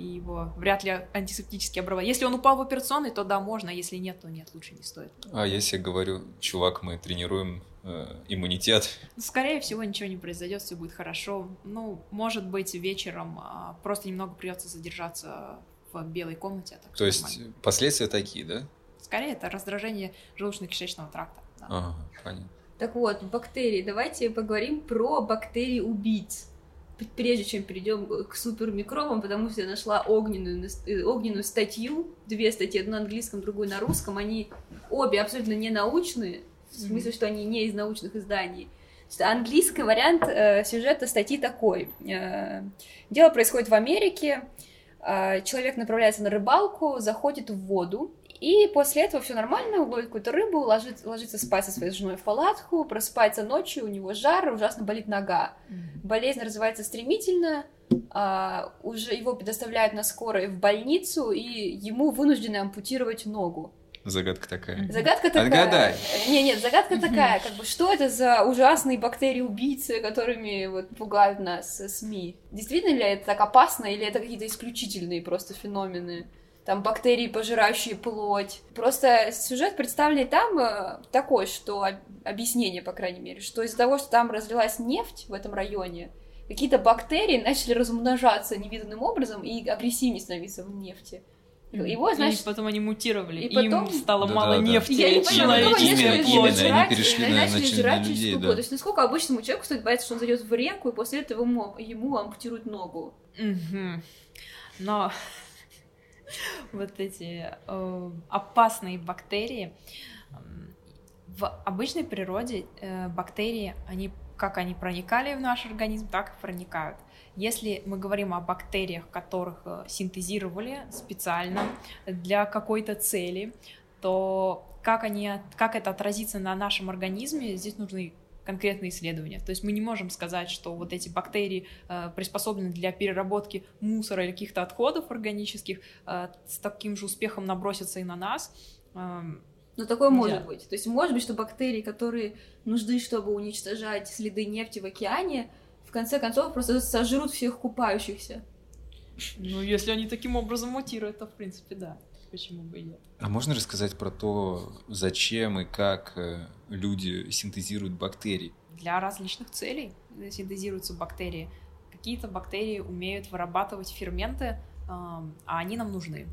и его вряд ли антисептически обрабатывать. Если он упал в операционный, то да, можно, если нет, то нет, лучше не стоит. А я себе говорю, чувак, мы тренируем э, иммунитет. Скорее всего, ничего не произойдет, все будет хорошо. Ну, может быть, вечером а, просто немного придется задержаться в белой комнате. а так То есть нормально. последствия такие, да? Скорее, это раздражение желудочно-кишечного тракта. да. Ага, понятно. Так вот, бактерии. Давайте поговорим про бактерии-убийц. Прежде чем перейдем к супермикробам, потому что я нашла огненную, э, огненную статью, две статьи, одну на английском, другую на русском, они обе абсолютно не научные, в смысле, что они не из научных изданий. Английский вариант э, сюжета статьи такой. Э, дело происходит в Америке. Э, человек направляется на рыбалку, заходит в воду, и после этого все нормально, ловит какую-то рыбу, ложит- ложится спать со своей женой в палатку, просыпается ночью, у него жар, ужасно болит нога. Болезнь развивается стремительно, а, уже его предоставляют на скорой в больницу, и ему вынуждены ампутировать ногу. Загадка такая. Загадка такая. Отгадай. Не, нет, загадка такая, как бы, что это за ужасные бактерии-убийцы, которыми вот пугают нас э, СМИ? Действительно ли это так опасно, или это какие-то исключительные просто феномены? Там бактерии, пожирающие плоть. Просто сюжет представленный там э, такой, что об- объяснение, по крайней мере, что из-за того, что там разлилась нефть в этом районе, какие-то бактерии начали размножаться невиданным образом и агрессивнее становиться в нефти. Его, значит, и потом они мутировали, и и потом- им стало Да-да-да. мало нефти, Я не понимаю, человеческой как Именно, они перешли на- начали жрать людей, да. То есть насколько обычному человеку стоит бояться, что он зайдет в реку, и после этого ему, ему ампутируют ногу. Мгм. Но вот эти э, опасные бактерии м, в обычной природе э, бактерии, они как они проникали в наш организм, так и проникают. Если мы говорим о бактериях, которых э, синтезировали специально для какой-то цели, то как, они, как это отразится на нашем организме, здесь нужны конкретные исследования. То есть мы не можем сказать, что вот эти бактерии э, приспособлены для переработки мусора или каких-то отходов органических, э, с таким же успехом набросятся и на нас. Эм, Но такое Нельзя. может быть. То есть может быть, что бактерии, которые нужны, чтобы уничтожать следы нефти в океане, в конце концов просто сожрут всех купающихся. ну, если они таким образом мутируют, то в принципе да. Почему бы и нет? А можно рассказать про то, зачем и как э, люди синтезируют бактерии? Для различных целей синтезируются бактерии. Какие-то бактерии умеют вырабатывать ферменты, а они нам нужны.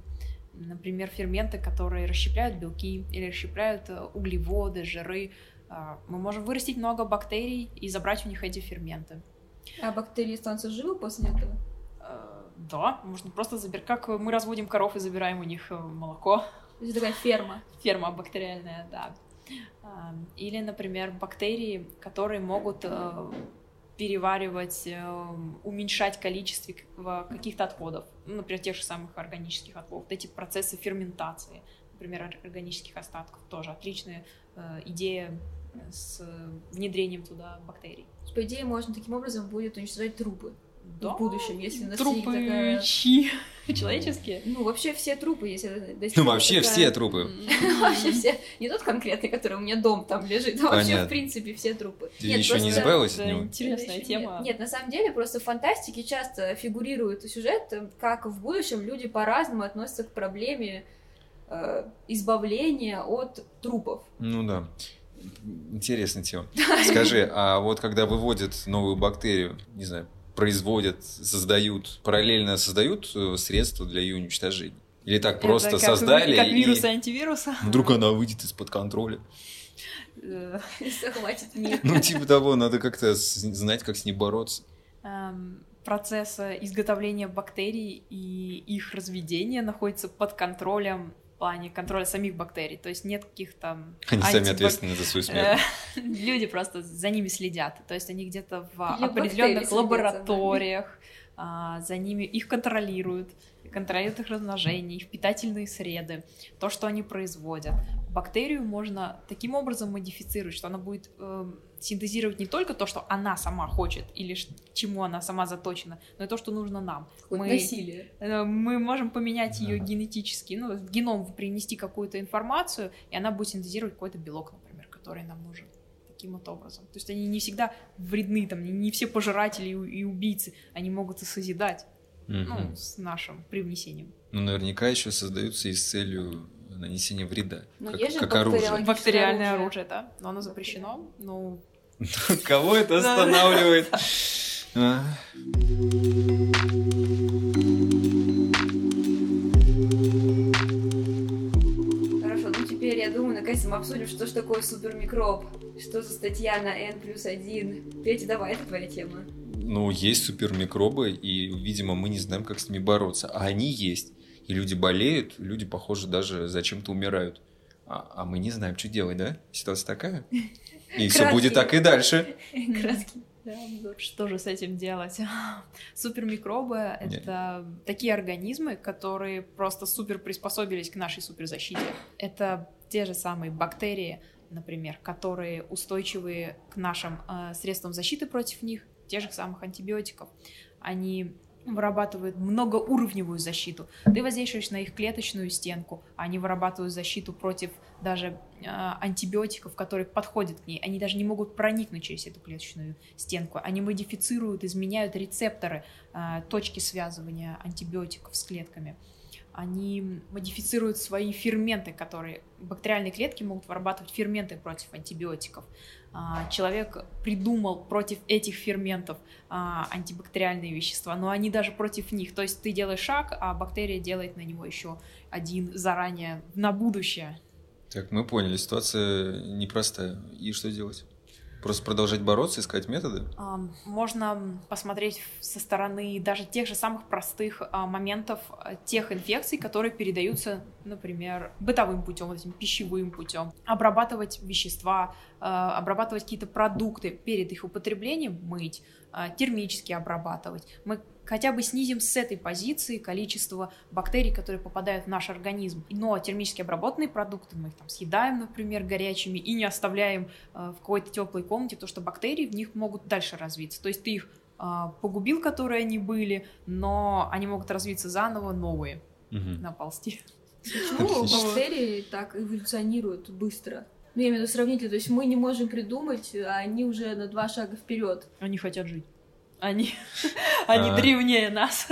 например, ферменты, которые расщепляют белки или расщепляют э, углеводы, жиры. А, Мы можем вырастить много бактерий и забрать у них эти ферменты. А бактерии останутся живы после этого? Да, можно просто забирать, как мы разводим коров и забираем у них э, молоко. То есть такая ферма. Ферма бактериальная, да. А, Или, например, бактерии, которые могут э, переваривать, э, уменьшать количество каких-то отходов, ну, например, тех же самых органических отходов. Эти процессы ферментации, например, ор- органических остатков, тоже отличная идея с внедрением туда бактерий. По идее, можно таким образом будет уничтожать трупы. Да, В будущем, если настигнет трупы такая- чьи? Человеческие? Ну, вообще все трупы, если Ну, вообще такая- все трупы. Вообще все. Не тот конкретный, который у меня дом там лежит, а вообще, в принципе, все трупы. Ты Нет, еще не избавилась от него? интересная тема. Нет, на самом деле, просто в фантастике часто фигурирует сюжет, как в будущем люди по-разному относятся к проблеме э, избавления от трупов. Ну да. Интересная тема. Скажи, а вот когда выводят новую бактерию, не знаю, производят, создают, параллельно создают э, средства для ее уничтожения? Или так просто Это как- создали Как и вирусы антивируса. вдруг она выйдет из-под контроля? Э, Захватит мир. Ну, типа того, надо как-то знать, как с ней бороться. эм, Процесс э, изготовления бактерий и их разведения находится под контролем плане контроля самих бактерий. То есть нет каких-то... Они сами антибак- ответственны за свою смерть. Э, Люди просто за ними следят. То есть они где-то в Или определенных за лабораториях, а, за ними их контролируют, контролируют их размножение, их питательные среды, то, что они производят. Бактерию можно таким образом модифицировать, что она будет эм, синтезировать не только то, что она сама хочет или чему она сама заточена, но и то, что нужно нам. Какое-то Мы- насилие. Э, Мы можем поменять ее генетически, ну, в геном принести какую-то информацию, и она будет синтезировать какой-то белок, например, который нам нужен. Таким вот образом. То есть они не всегда вредны, там, не- все пожиратели и убийцы, они могут и созидать, Мгм. ну, с нашим привнесением. Ну, наверняка еще создаются и с целью нанесения вреда. Но как есть же как оружие. Бактериальное оружие. да, но оно запрещено. Ну, Кого это останавливает? А, Хорошо, ну теперь, я думаю, наконец мы обсудим, что же такое супермикроб. Что за статья на N плюс 1. Петя, давай, это твоя тема. Ну, есть супермикробы, и, видимо, мы не знаем, как с ними бороться. А они есть. И люди болеют, люди, похоже, даже зачем-то умирают. А, а мы не знаем, что делать, да? Ситуация такая. И все будет так и дальше. Краски. Да, ну, что же с этим делать? Супермикробы — это такие организмы, которые просто супер приспособились к нашей суперзащите. Это те же самые бактерии, например, которые устойчивы к нашим э, средствам защиты против них, тех же самых антибиотиков. Они вырабатывают многоуровневую защиту. Ты воздействуешь на их клеточную стенку, а они вырабатывают защиту против даже э, антибиотиков, которые подходят к ней. Они даже не могут проникнуть через эту клеточную стенку. Они модифицируют, изменяют рецепторы, э, точки связывания антибиотиков с клетками. Они модифицируют свои ферменты, которые бактериальные клетки могут вырабатывать ферменты против антибиотиков. А, Человек придумал против этих ферментов а, антибактериальные вещества, но они даже против них. То есть ты делаешь шаг, а бактерия делает на него еще один заранее на будущее. Так, мы поняли, ситуация непростая. И что делать? Просто продолжать бороться, искать методы? Можно посмотреть со стороны даже тех же самых простых а, моментов а, тех инфекций, которые передаются, например, бытовым путем, этим пищевым путем. Обрабатывать вещества, а, обрабатывать какие-то продукты перед их употреблением, мыть, термически обрабатывать. Мы хотя бы снизим с этой позиции количество бактерий, которые попадают в наш организм. Но термически обработанные продукты мы их там съедаем, например, горячими и не оставляем э, в какой-то теплой комнате, потому что бактерии в них могут дальше развиться. То есть ты их а, погубил, которые они были, но они могут развиться заново, новые Мгм. наползти. Почему бактерии так эволюционируют быстро? Ну, я имею в виду сравнительно, то есть мы не можем придумать, а они уже на два шага вперед. Они хотят жить. Они, они А. древнее нас.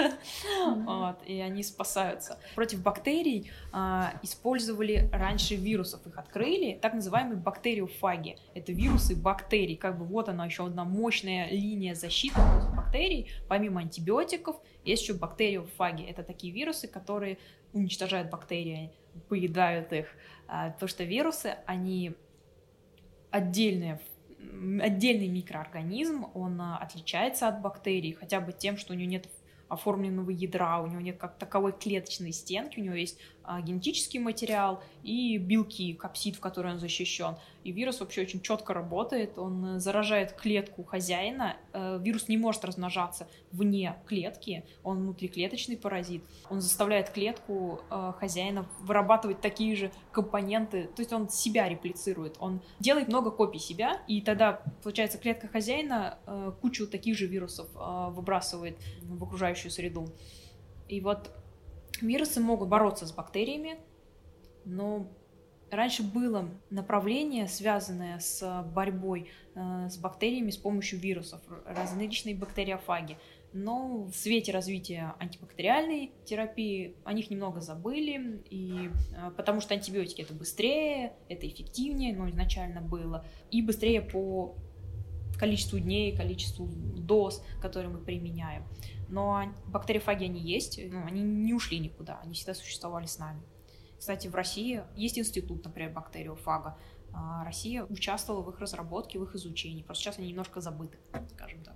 Вот, и они спасаются. Против бактерий а, использовали раньше вирусов. Их открыли, так называемые бактериофаги. Это вирусы бактерий. Как бы вот она еще одна мощная линия защиты против бактерий. Помимо антибиотиков, есть еще бактериофаги. Это такие вирусы, которые уничтожают бактерии, поедают их. А, Потому что вирусы, они отдельные отдельный микроорганизм, он а, отличается от бактерий хотя бы тем, что у него нет оформленного ядра, у него нет как таковой клеточной стенки, у него есть генетический материал и белки, капсид, в который он защищен. И вирус вообще очень четко работает, он э, заражает клетку хозяина, Э, вирус не может размножаться вне клетки, он внутриклеточный паразит, он заставляет клетку э, хозяина вырабатывать такие же компоненты, то есть он себя реплицирует, он делает много копий себя, и тогда, получается, клетка хозяина кучу таких же вирусов выбрасывает в окружающую среду. И вот вирусы могут бороться с бактериями, но раньше было направление, связанное с борьбой э, с бактериями с помощью вирусов, различные бактериофаги. Но в свете развития антибактериальной терапии о них немного забыли, и, э, потому что антибиотики это быстрее, это эффективнее, но изначально было, и быстрее по количеству дней, количеству доз, которые мы применяем. Но бактериофаги они есть, ну, они не ушли никуда, они всегда существовали с нами. Кстати, в России есть институт, например, бактериофага. А, Россия участвовала в их разработке, в их изучении. Просто сейчас они немножко забыты, скажем так.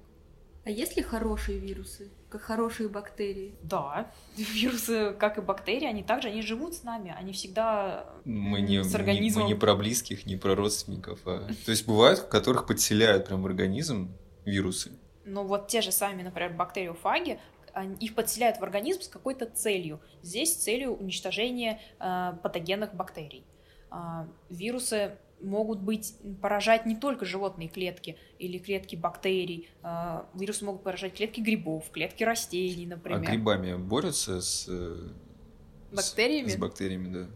А есть ли хорошие вирусы, как хорошие бактерии? Да, вирусы, как и бактерии, они также они живут с нами, они всегда Мы не, с мы не- организмом. мы не про близких, не про родственников. а- То есть бывают, в которых подселяют прям в организм вирусы. Ну вот те же сами, например, бактериофаги, они- их подселяют в организм с какой-то целью. Здесь целью уничтожения э, патогенных бактерий. А, вирусы могут быть поражать не только животные клетки или клетки бактерий. А, вирусы могут поражать клетки грибов, клетки растений, А например. грибами борются с, э, с- Бактериями? С, бактериями, да.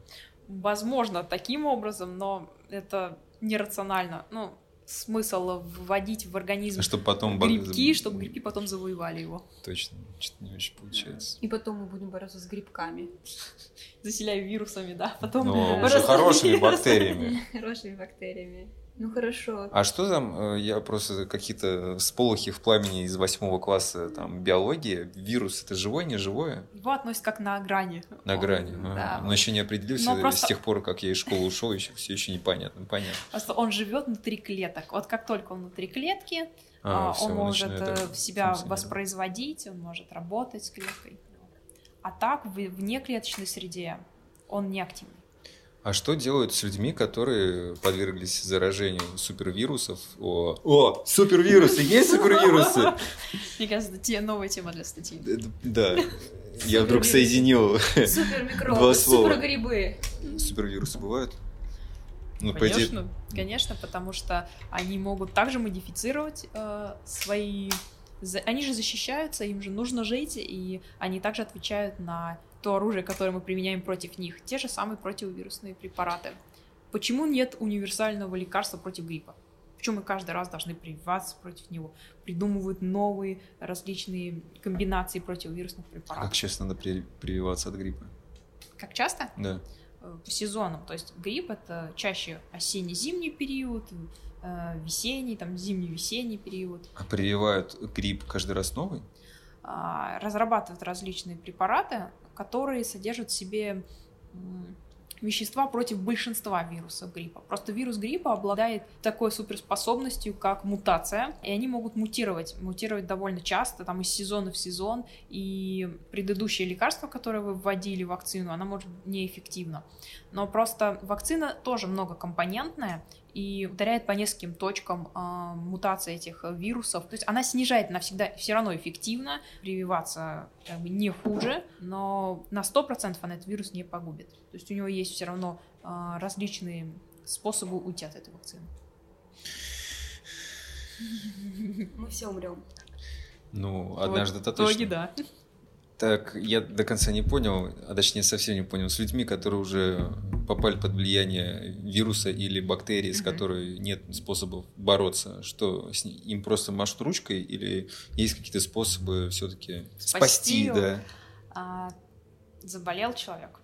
Возможно, таким образом, но это нерационально. Ну, смысл вводить в организм Чтобы потом грибки, чтобы грибки потом завоевали его. Точно, что-то не очень получается. И потом мы будем бороться с грибками. Заселяю вирусами, да, потом... Но уже Просто хорошими бактериями. Хорошими бактериями. Ну хорошо. А что там, э, я просто какие-то сполохи в пламени из восьмого класса, там, биология, вирус, это живое, не живое? Его относят как на грани. На Он- грани. Да. Но еще не определился Но просто- с тех пор, как я из школы ушел, еще все еще непонятно. Понятно. Просто он живет внутри клеток. Вот как только он внутри клетки, А, а, он может начинает э, так себя воспроизводить, он может работать с клеткой. А так, в внеклеточной среде он не активный. А что делают с людьми, которые подверглись заражению супервирусов? О, О супервирусы! Есть супервирусы? Мне кажется, это те- новая тема для статьи. Да. Я вдруг соединил. Супермикробы, Два слова. супергрибы. Супервирусы бывают? Ну, Конечно, конечно, потому что они могут также модифицировать э, свои... за- Они же защищаются, им же нужно жить, и они также отвечают на то оружие, которое мы применяем против них. Те же самые противовирусные препараты. Почему нет универсального лекарства против гриппа? Почему мы каждый раз должны прививаться против него? Придумывают новые различные комбинации противовирусных как препаратов. сейчас надо при- прививаться от гриппа? Как часто? Да. э, по сезонам. То есть грипп это чаще осенне-зимний период, э, весенний, там зимний-весенний период. А прививают грипп каждый раз новый? А, Разрабатывают различные препараты, которые содержат в себе вещества против большинства вирусов гриппа. Просто вирус гриппа обладает такой суперспособностью, как мутация, и они могут мутировать, мутировать довольно часто, там из сезона в сезон, и предыдущее лекарство, которое вы вводили в вакцину, оно может неэффективно. Но просто вакцина тоже многокомпонентная, и ударяет по нескольким точкам э, мутации этих вирусов. То есть она снижает навсегда, все равно эффективно, прививаться как бы не хуже, но на 100% она этот вирус не погубит. То есть у него есть все равно э, различные способы уйти от этой вакцины. Мы все умрем. Ну, однажды это В итоге, точно. да. Так, я до конца не понял, а точнее совсем не понял, с людьми, которые уже попали под влияние вируса или бактерии, с Мгм. которой нет способов бороться, что с ним, им просто машут ручкой или есть какие-то способы все-таки Спасти спасти, да? А, заболел человек.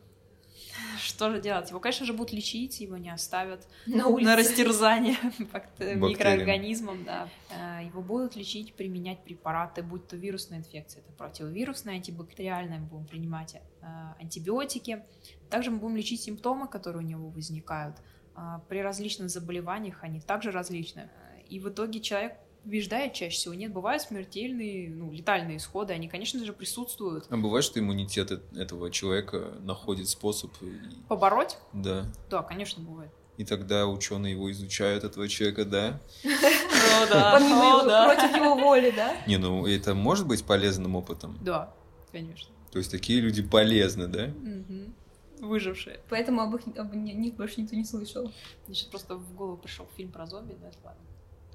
Что же делать? Его, конечно же, будут лечить, его не оставят На улице. на растерзание микроорганизмам, да. Э, Его будут лечить, применять препараты, будь то вирусная инфекция, это противовирусная, антибактериальная, мы будем принимать э, антибиотики. Также мы будем лечить симптомы, которые у него возникают. А, При различных заболеваниях они также различны. Э, И в итоге человек побеждает чаще всего. Нет, бывают смертельные, ну, летальные исходы, они, конечно же, присутствуют. А бывает, что иммунитет этого человека находит способ, Побороть? да, Да, конечно, бывает. и тогда ученые его изучают, этого человека, да? Да, о, да. против его воли, да? Не, ну это может быть полезным опытом? Да, конечно. То есть такие люди полезны, да? Выжившие. Поэтому об их об ни- них больше никто не слышал. Мне сейчас просто в голову пришел фильм про зомби, это ладно.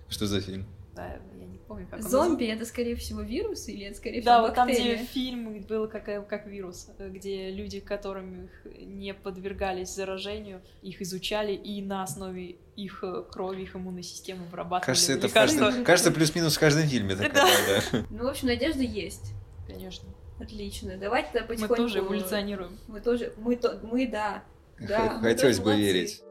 Что за фильм? Да, я не помню, как он Зомби это скорее всего вирус или это скорее Да, всего вот там, где фильм был как, э, как вирус, где люди, которым не подвергались заражению, их изучали и на основе их э, крови, их иммунной системы вырабатывали Кажется, это каждом, кажется, плюс-минус в каждом фильме такая, да. Ну, в общем, надежда есть. Конечно. Отлично. Давайте тогда Мы потихоньку... тоже эволюционируем. Мы тоже... Мы, то... мы да. Да, мы Хотелось бы молодцы. верить.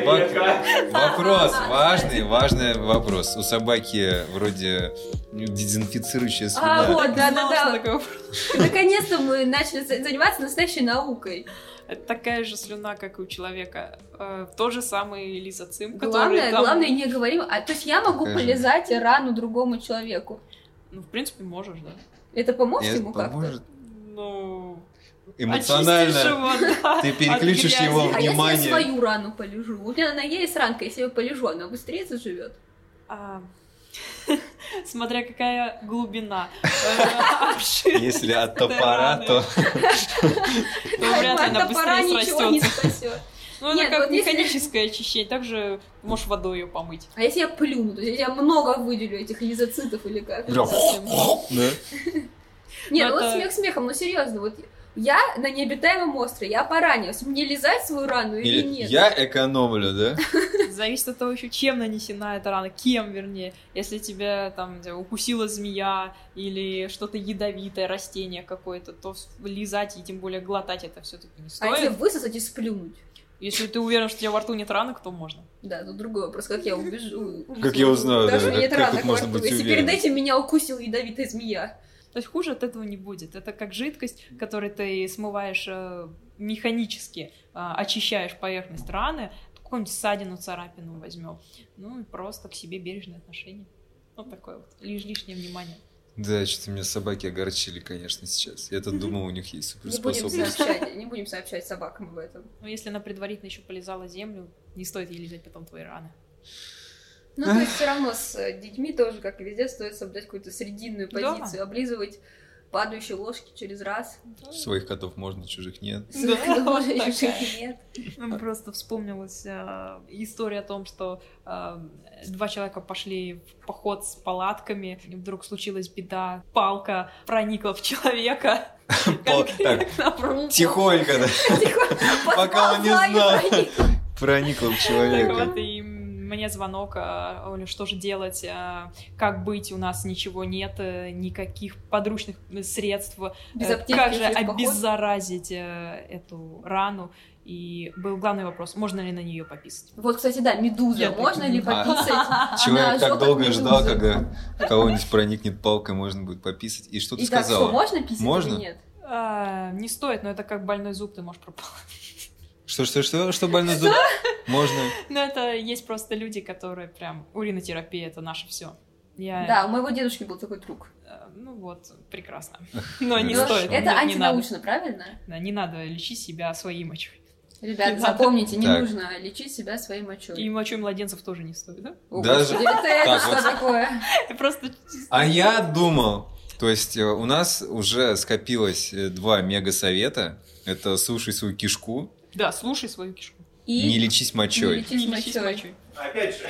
Собак вопрос важный, важный вопрос. У собаки вроде дезинфицирующая А, слюна. вот, да-да-да. Наконец-то мы начали за- заниматься настоящей наукой. Это такая же слюна, как и у человека. Э, Тот же самый лизоцим, Главное, там- главное не говорим. А то есть я могу полезать рану другому человеку. Ну, в принципе, можешь, да. Это поможет Нет, ему как-то? Ну... Эмоционально. очистишь его, да, Ты переключишь его А если я Внимание. свою рану полежу? Вот у меня на ноге есть ранка, если я ее полежу, она быстрее заживет. А, Смотря какая глубина э, Если от топора, то... то вряд ли она От топора быстрее ничего не срастется. спасет. Ну, Нет, как вот если- механическое очищение. Также можешь водой ее помыть. А если я плюну, то есть я много выделю этих лизоцитов или как? Нет, Ну, ну вот смех смехом, но серьезно, вот я на необитаемом острове, я поранилась, мне лизать свою рану или, Или нет? я экономлю, да? Зависит от того еще, чем нанесена эта рана, кем, вернее. Если тебя там укусила змея или что-то ядовитое, растение какое-то, то лизать и тем более глотать это все-таки не А если стоит. высосать и сплюнуть? Если ты уверен, что у тебя во рту нет ранок, то можно. Да, тут другой вопрос, как я убежу. Как я узнаю, да, нет как ранок можно во рту, Если перед этим меня укусила ядовитая змея. То есть хуже от этого не будет. Это как жидкость, которой ты смываешь э, механически, э, очищаешь поверхность раны, какую-нибудь ссадину, царапину возьмем. Ну и просто к себе бережное отношение. Вот такое вот. Лишь лишнее внимание. Да, что-то меня собаки огорчили, конечно, сейчас. Я-то думал, у них есть Не будем суперспособность. сообщать, не будем сообщать собакам об этом. Но если она предварительно еще полезала землю, не стоит ей лизать потом твои раны. Ну, то есть все равно с э, детьми тоже, как и везде, стоит соблюдать какую-то срединную Да. позицию, облизывать падающие ложки через раз. Своих котов можно, чужих нет. Да, вот Ложек такая. нет. Ну, Просто вспомнилась э, история о том, что э, два человека пошли в поход с палатками, и вдруг случилась беда, палка проникла в человека. Тихонько, да, Пока он не знал. проникла. в человека. И мне звонок, а, Оля, что же делать, а, как быть, у нас ничего нет, э, никаких подручных средств, Без Э, аптеки как же поход. обеззаразить э, эту рану, и был главный вопрос, можно ли на нее пописать. Вот, кстати, да, медуза. Я Можно ли так- пописать? Человек так долго ждал, когда кого-нибудь проникнет палкой, можно будет пописать. И что ты что, сказала? можно писать Можно? или нет? А, не стоит, но это как больной зуб, ты можешь прополоскать. Что, что, что, что больной зуб? Можно. Но это есть просто люди, которые прям уринотерапия это наше все. Я, Да, у моего дедушки был такой друг. э, ну вот, прекрасно. Но не Ну, стоит. Это антинаучно, правильно? Да, не надо лечить себя своей мочой. Надо. запомните, не нужно лечить себя своей мочой. И мочой младенцев тоже не стоит, да? Даже- это что такое? Просто... А я думал, то есть э, у нас уже скопилось э, два мега-совета. Это слушай свою кишку, Да, слушай свою кишку. И не лечись не мочой. лечить Не лечись мочой. мочой. Опять же,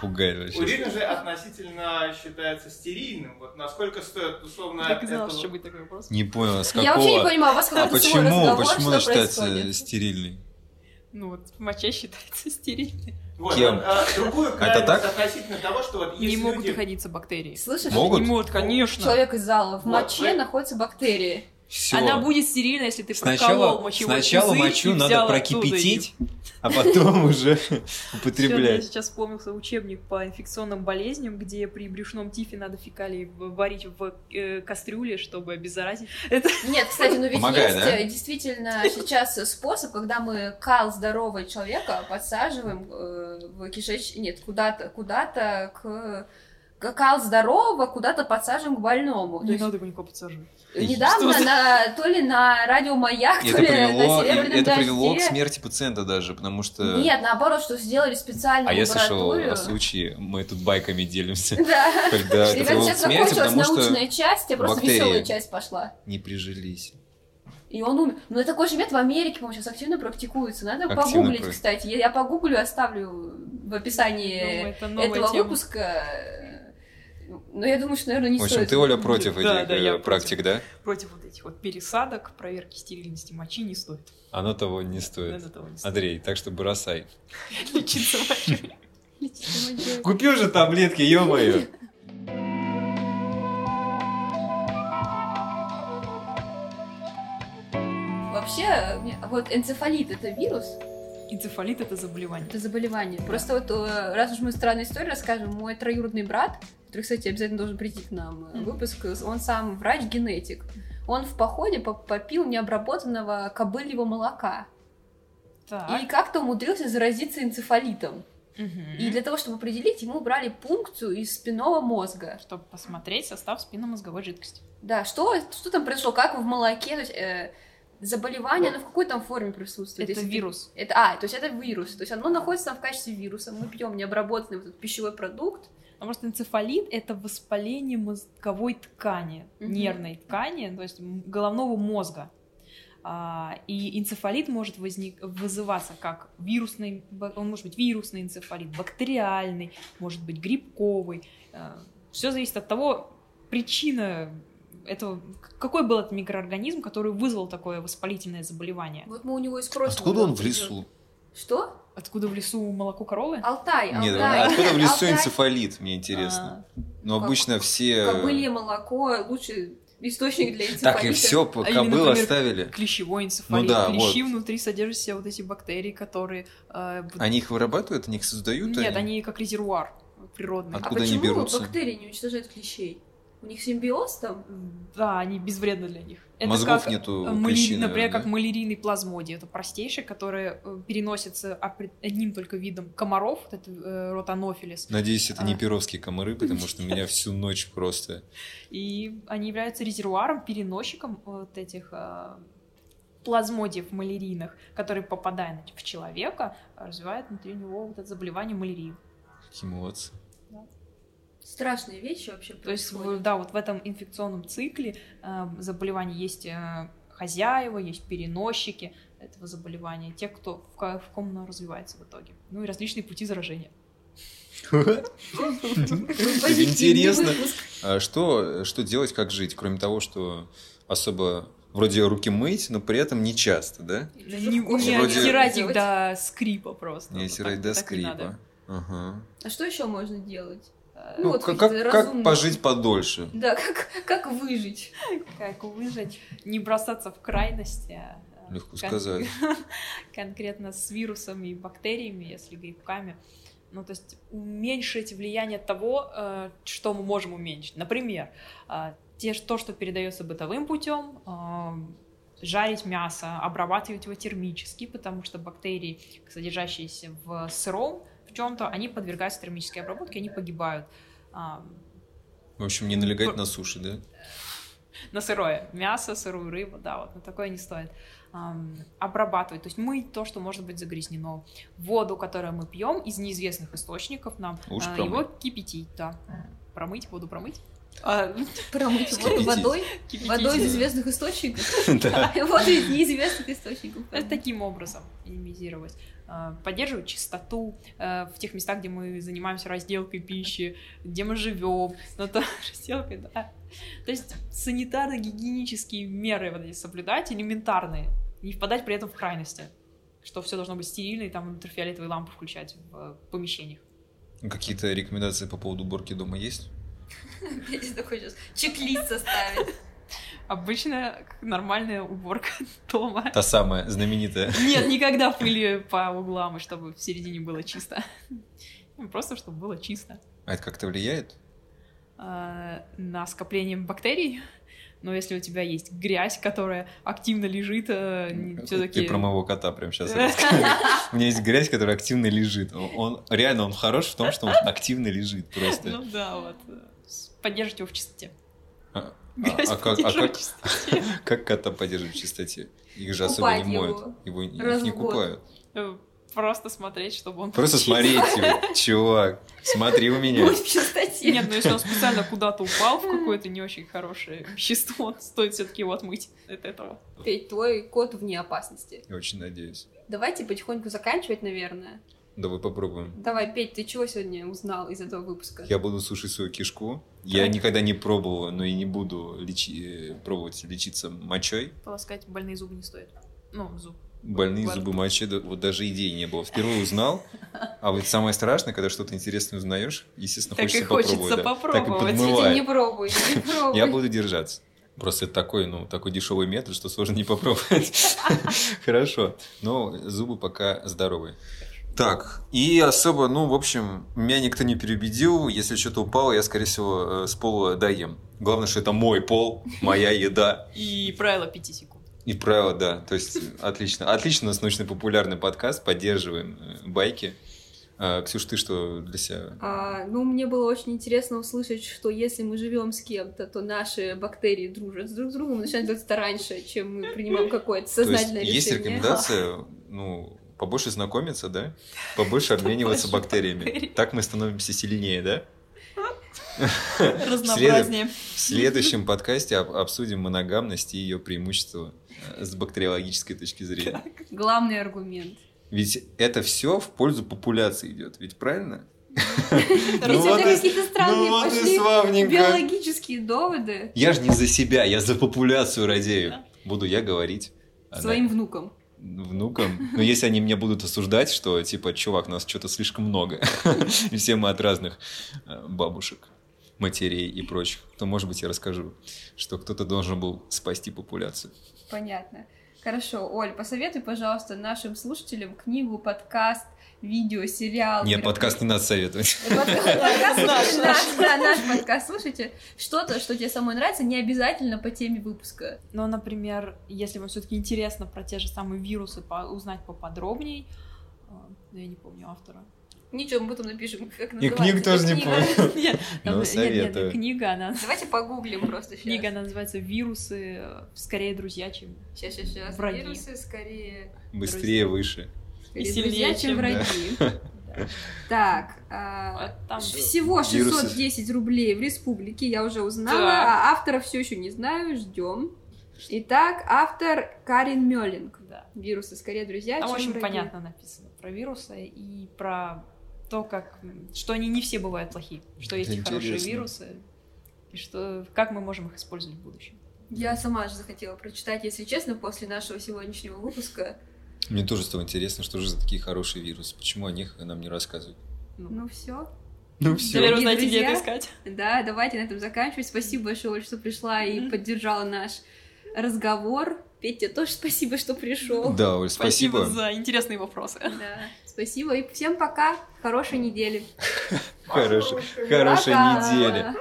Пугает вообще. урин же относительно считается стерильным. Вот насколько стоит условно и знала, эту- что будет такой вопрос. Не понял, с Я вообще не какого... понимаю, у вас А какой-то свой почему, разговор, почему что она считается происходит? стерильной? Ну вот, моча считается стерильной. Вот, Кем? а, другую Это так? относительно того, что вот Не могут люди... находиться бактерии. Слышишь? Могут? Не могут, конечно. Человек из зала. В Вот, моче вы- находятся бактерии. Все. Она будет стерильна, если ты проколол Сначала, мочевой сначала пузырь мочу и надо прокипятить, а потом уже Чё, Я употреблять. сейчас вспомнился учебник по инфекционным болезням, где при брюшном тифе надо фекалии варить в э, кастрюле, чтобы обеззаразить. Это Нет, кстати, но ведь Помогает, есть да? э, действительно сейчас способ, когда мы кал здорового человека подсаживаем э, в кишеч... Нет, куда-то, куда-то к... к- Кал здорового куда-то подсаживаем к больному. То не есть надо его никого подсаживать. недавно Что на, то ли на радиомаяк, И то Это ли привело, на Серебряном это привело к дожде. смерти пациента даже, потому что... Нет, наоборот, что сделали специальную А я слышал о случае, мы тут байками делимся, Да. когда это Ребят, привело к сейчас смерти, закончилась научная часть, а просто веселая часть пошла. не прижились. И он умер. Ну, такой же метод в Америке, по-моему, сейчас активно практикуется. Надо Активно погуглить, прак- кстати. Я, я погуглю, оставлю в Ну, описании это новая этого тема. выпуска. Но я думаю, что, наверное, не В общем, стоит. ты, Оля, против Да, этих да, я э, против. практик, да? Против вот этих вот пересадок, проверки стерильности мочи не стоит. Оно того не стоит. Надо того не стоит. Андрей, так что бросай. Лечиться мочой. Купи уже таблетки, ё-моё. Вообще, вот энцефалит это вирус, Энцефалит это заболевание. это заболевание. Просто вот, э, раз уж мы странную историю расскажем, мой троюродный брат, который, кстати, обязательно должен прийти к нам э, выпуск, он сам врач-генетик. Он в походе по- попил необработанного кобыльего молока. Так. И как-то умудрился заразиться энцефалитом. Мгм. И для того, чтобы определить, ему брали пункцию из спинного мозга. Чтобы посмотреть состав спинномозговой жидкости. Да, что, что там произошло, как в молоке, то есть, э, заболевание, оно в какой там форме присутствует? Это ты- вирус. Это, а, то есть это вирус, то есть оно находится там в качестве вируса, мы пьем необработанный вот этот пищевой продукт, Потому что энцефалит — это воспаление мозговой ткани, Мгм. нервной ткани, то есть головного мозга. А, и энцефалит может возник, вызываться как вирусный, он может быть вирусный энцефалит, бактериальный, может быть грибковый. Все зависит от того, причина этого, какой был этот микроорганизм, который вызвал такое воспалительное заболевание. вот мы у него и спросим. Откуда он в лесу? Что? Откуда в лесу молоко коровы? Алтай, Нет, Алтай. откуда в лесу Алтай, энцефалит, мне интересно. А, Но как- обычно все... Кобылье молоко, лучший источник для энцефалита. Так и все, А или, кобыл например, оставили. клещевой энцефалит. Ну да, Клещи вот. внутри содержат в себе вот эти бактерии, которые... э, Они их вырабатывают, они их создают? Нет, они как резервуар природный. А Откуда они почему берутся? бактерии не уничтожают клещей? У них симбиоз там? Да, они безвредны для них. Это Мозгов как, нету маляри- клещей, Например, наверное, как да? малярийный плазмодий. Это простейший, который э, переносится одним только видом комаров, вот это э, род анофилис. Надеюсь, это не А. перовские комары, потому что меня всю ночь просто... И они являются резервуаром, переносчиком вот этих э, плазмодиев малярийных, которые, попадая в человека, развивают внутри него вот это заболевание малярии. Какие молодцы. Страшные вещи вообще То есть, происходят. в- да, вот в этом инфекционном цикле э, заболеваний есть э, хозяева, есть переносчики этого заболевания, те, кто в, в ком оно развивается в итоге. Ну и различные пути заражения. Интересно. А что, что делать, как жить, кроме того, что особо вроде руки мыть, но при этом не часто, да? Не, вроде- стирать их до скрипа просто. Не стирать до скрипа. Ага. А что еще можно делать? Ну, Ну, вот как, как, как пожить подольше? Да, как, как выжить? Как выжить, не бросаться в крайности. а, Легко кон- сказать. Конкретно с вирусами и бактериями, если грибками. Ну, то есть уменьшить влияние того, э, что мы можем уменьшить. Например, э, те, то, что передается бытовым путем, э, жарить мясо, обрабатывать его термически, потому что бактерии, содержащиеся в сыром, в чем-то, они подвергаются термической обработке, они погибают. А, В общем, не налегать на суши, да? на сырое мясо, сырую рыбу, да, вот на такое не стоит. Обрабатывать, то есть мыть то, что может быть загрязнено. Воду, которую мы пьем из неизвестных источников, нам Лучше а, промыть. его кипятить, да. Промыть, воду промыть. А, Промыть воду водой? кипятить. Водой из известных источников? Да. Воду из неизвестных источников. Таким образом минимизировать. А, Поддерживать чистоту э, в тех местах, где мы занимаемся разделкой пищи, где мы живем. Ну, то разделкой, да. То есть санитарно-гигиенические меры вот эти соблюдать, элементарные. Не впадать при этом в крайности. что все должно быть стерильно, и там ультрафиолетовые лампы включать в помещениях. Какие-то рекомендации по поводу уборки дома есть? Петя такой сейчас чек-лист составит. Обычно нормальная уборка дома. Та самая знаменитая. Нет, никогда пыли по углам, и чтобы в середине было чисто. Ну, Просто чтобы было чисто. А это как-то влияет? А, На скопление бактерий. Но если у тебя есть грязь, которая активно лежит, все-таки... Ты про моего кота прям сейчас. У меня есть грязь, которая активно лежит. Он- реально он хорош в том, что он активно лежит Ну просто. да, вот. Поддерживать его в чистоте. А, а как, а как- в чистоте. как кота поддерживать в чистоте? Их же особо не моют. Его их не в год. купают. Э, Просто смотреть, чтобы он... Просто смотреть его. Чувак, смотри у меня. Будь в чистоте. Нет, ну если он специально куда-то упал в какое-то не очень хорошее вещество, стоит все-таки его отмыть от этого. Петь, твой кот вне опасности. Я очень надеюсь. Давайте потихоньку заканчивать, наверное. Давай попробуем. Давай, Петь, ты чего сегодня узнал из этого выпуска? Я буду сушить свою кишку. Я Так. никогда не пробовал, но и не буду лечи- э, пробовать лечиться мочой. Полоскать больные зубы не стоит. Ну, зуб. Больные Ладно. зубы мочи, вот даже идеи не было. Впервые узнал. А вот самое страшное, когда что-то интересное узнаешь, естественно, Так и хочется хочется попробовать. да. Так и попробовать. Подмывает. не пробуй, не пробуй. Я буду держаться. Просто это такой, ну, такой дешевый метод, что сложно не попробовать. Хорошо. Но зубы пока здоровые. Так, и особо, ну, в общем, меня никто не переубедил. Если что-то упало, я, скорее всего, э, с пола доем. Главное, что это мой пол, моя еда. И правило 5 секунд. И правило, да. То есть, отлично. Отлично, у нас научно-популярный подкаст. Поддерживаем э, байки. А, Ксюш, ты что для себя? А, ну, мне было очень интересно услышать, что если мы живем с кем-то, то наши бактерии дружат с друг с другом, начинают делать это раньше, чем мы принимаем какое-то То есть, сознательное есть решение. рекомендация, ну, побольше знакомиться, да? Побольше обмениваться бактериями. Так мы становимся сильнее, да? Разнообразнее. В следующем подкасте об- обсудим моногамность и ее преимущества э, с бактериологической точки зрения. Главный аргумент. Ведь это все в пользу популяции идет, ведь правильно? Ну вот какие-то странные ну и пошли биологические доводы Я же не за себя, я за популяцию радею. Буду я говорить. Она- своим внукам. Внукам. Но если они меня будут осуждать, что типа, чувак, нас что-то слишком много, и все мы от разных э, бабушек, матерей и прочих, то, может быть, я расскажу, что кто-то должен был спасти популяцию. Понятно. Хорошо, Оль, посоветуй, пожалуйста, нашим слушателям книгу, подкаст, видео, сериал. Нет, подкаст не надо советовать. Подкаст, Наш, подкаст, слушайте. Что-то, что тебе самой нравится, не обязательно по теме выпуска. Но, например, если вам все-таки интересно про те же самые вирусы узнать поподробней, э, я не помню автора. Ничего, мы потом напишем, как И называется. книгу тоже эта не книга. помню. Нет, Ну, нет, нет, советую. книга, она... Давайте погуглим просто сейчас. Книга, она называется «Вирусы. э, Скорее друзья, чем...» Сейчас, сейчас, сейчас. Враги. Вирусы скорее, Быстрее, выше. Скорее сильнее, друзья, чем чем- враги. Да. Так, а, там- всего Вирусы. 610 рублей в республике, я уже узнала, Так. а автора все еще не знаю, ждем. Итак, автор Карин Мёллинг. Да. Вирусы скорее друзья, Там чем очень враги. понятно написано про вирусы и про то, как... Что они не все бывают плохие, что есть и хорошие вирусы, и что... Как мы можем их использовать в будущем. Я сама же захотела прочитать, если честно, после нашего сегодняшнего выпуска. Мне тоже стало интересно, что же за такие хорошие вирусы, почему о них нам не рассказывают. Ну все. Ну Теперь Дорогие вы знаете, где это искать. Да, давайте на этом заканчивать. Спасибо большое, Оль, что пришла и поддержала наш разговор. Петя, тоже спасибо, что пришел. Да, Оль, спасибо. за интересные вопросы. Да, спасибо и всем пока. Хорошей недели. Хорошей, хорошей Пока. недели.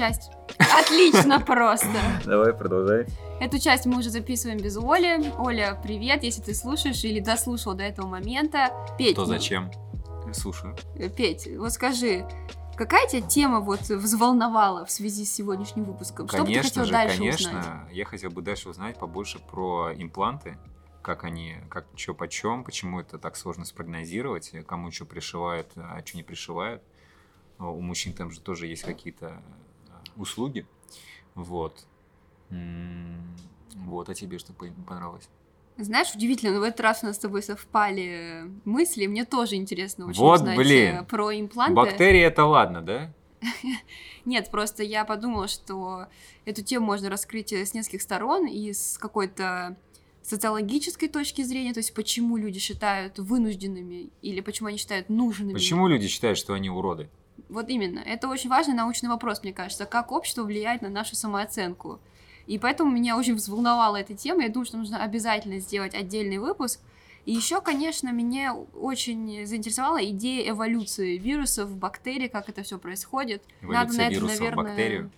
Часть отлично просто. Давай, продолжай. Эту часть мы уже записываем без Оли. Оля, привет, если ты слушаешь или дослушал до этого момента. Петь, То зачем? Слушаю. э, Петь, вот скажи, какая тебя тема вот взволновала в связи с сегодняшним выпуском? Что бы ты Конечно хотел же, дальше конечно. узнать? Я хотел бы дальше узнать побольше про импланты, как они, как что почем, почему это так сложно спрогнозировать, кому что пришивают, а что не пришивают. У мужчин там же тоже есть какие-то услуги. Вот. Вот, а тебе что по- понравилось? Знаешь, удивительно, но в этот раз у нас с тобой совпали мысли. Мне тоже интересно очень Вот, узнать блин. э, про импланты. Бактерии это ладно, да? Нет, просто я подумала, что эту тему можно раскрыть с нескольких сторон и с какой-то социологической точки зрения, то есть почему люди считают вынужденными или почему они считают нужными. Почему люди считают, что они уроды? Вот именно. Это очень важный научный вопрос, мне кажется. Как общество влияет на нашу самооценку. И поэтому меня очень взволновала эта тема. Я думаю, что нужно обязательно сделать отдельный выпуск. И еще, конечно, меня очень заинтересовала идея эволюции вирусов, бактерий, как это все происходит. Эволюция Надо на это, вируса в наверное... бактерию?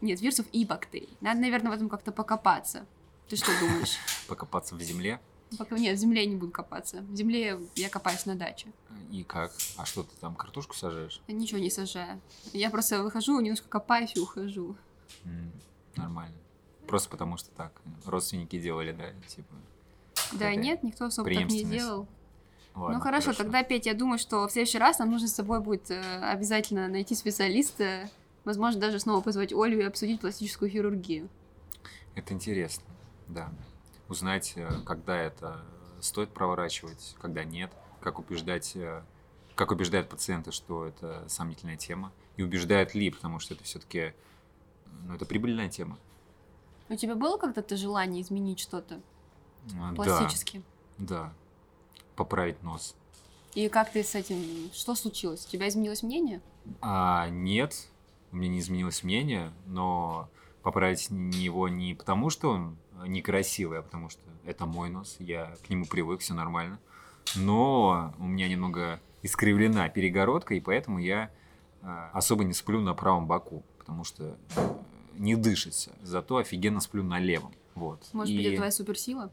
Нет, вирусов и бактерий. Надо, наверное, в этом как-то покопаться. Ты что думаешь? Покопаться в земле? Пока... Нет, в земле не буду копаться. В земле я копаюсь на даче. И как? А что ты там, картошку сажаешь? Я ничего не сажаю. Я просто выхожу, немножко копаюсь и ухожу. М, Нормально. Просто потому что так. Родственники делали, да, типа. Да, нет, никто особо так не делал. Ладно, ну хорошо, тогда, Петь, я думаю, что в следующий раз нам нужно с собой будет э, обязательно найти специалиста, возможно, даже снова позвать Олю и обсудить пластическую хирургию. Это интересно, да. Узнать, э, когда это стоит проворачивать, когда нет, как убеждать, э, как убеждают пациенты, что это сомнительная тема, и убеждают ли, потому что это все-таки, ну, это прибыльная тема. У тебя было когда-то желание изменить что-то А, пластически? Да, да. Поправить нос. И как ты с этим... Что случилось? У тебя изменилось мнение? А, нет, у меня не изменилось мнение, но поправить его не потому, что он некрасивый, а потому что это мой нос, я к нему привык, все нормально. Но у меня немного искривлена перегородка, и поэтому я а, особо не сплю на правом боку, потому что э, не дышится. Зато офигенно сплю на левом. Вот. Может И- быть, это твоя суперсила?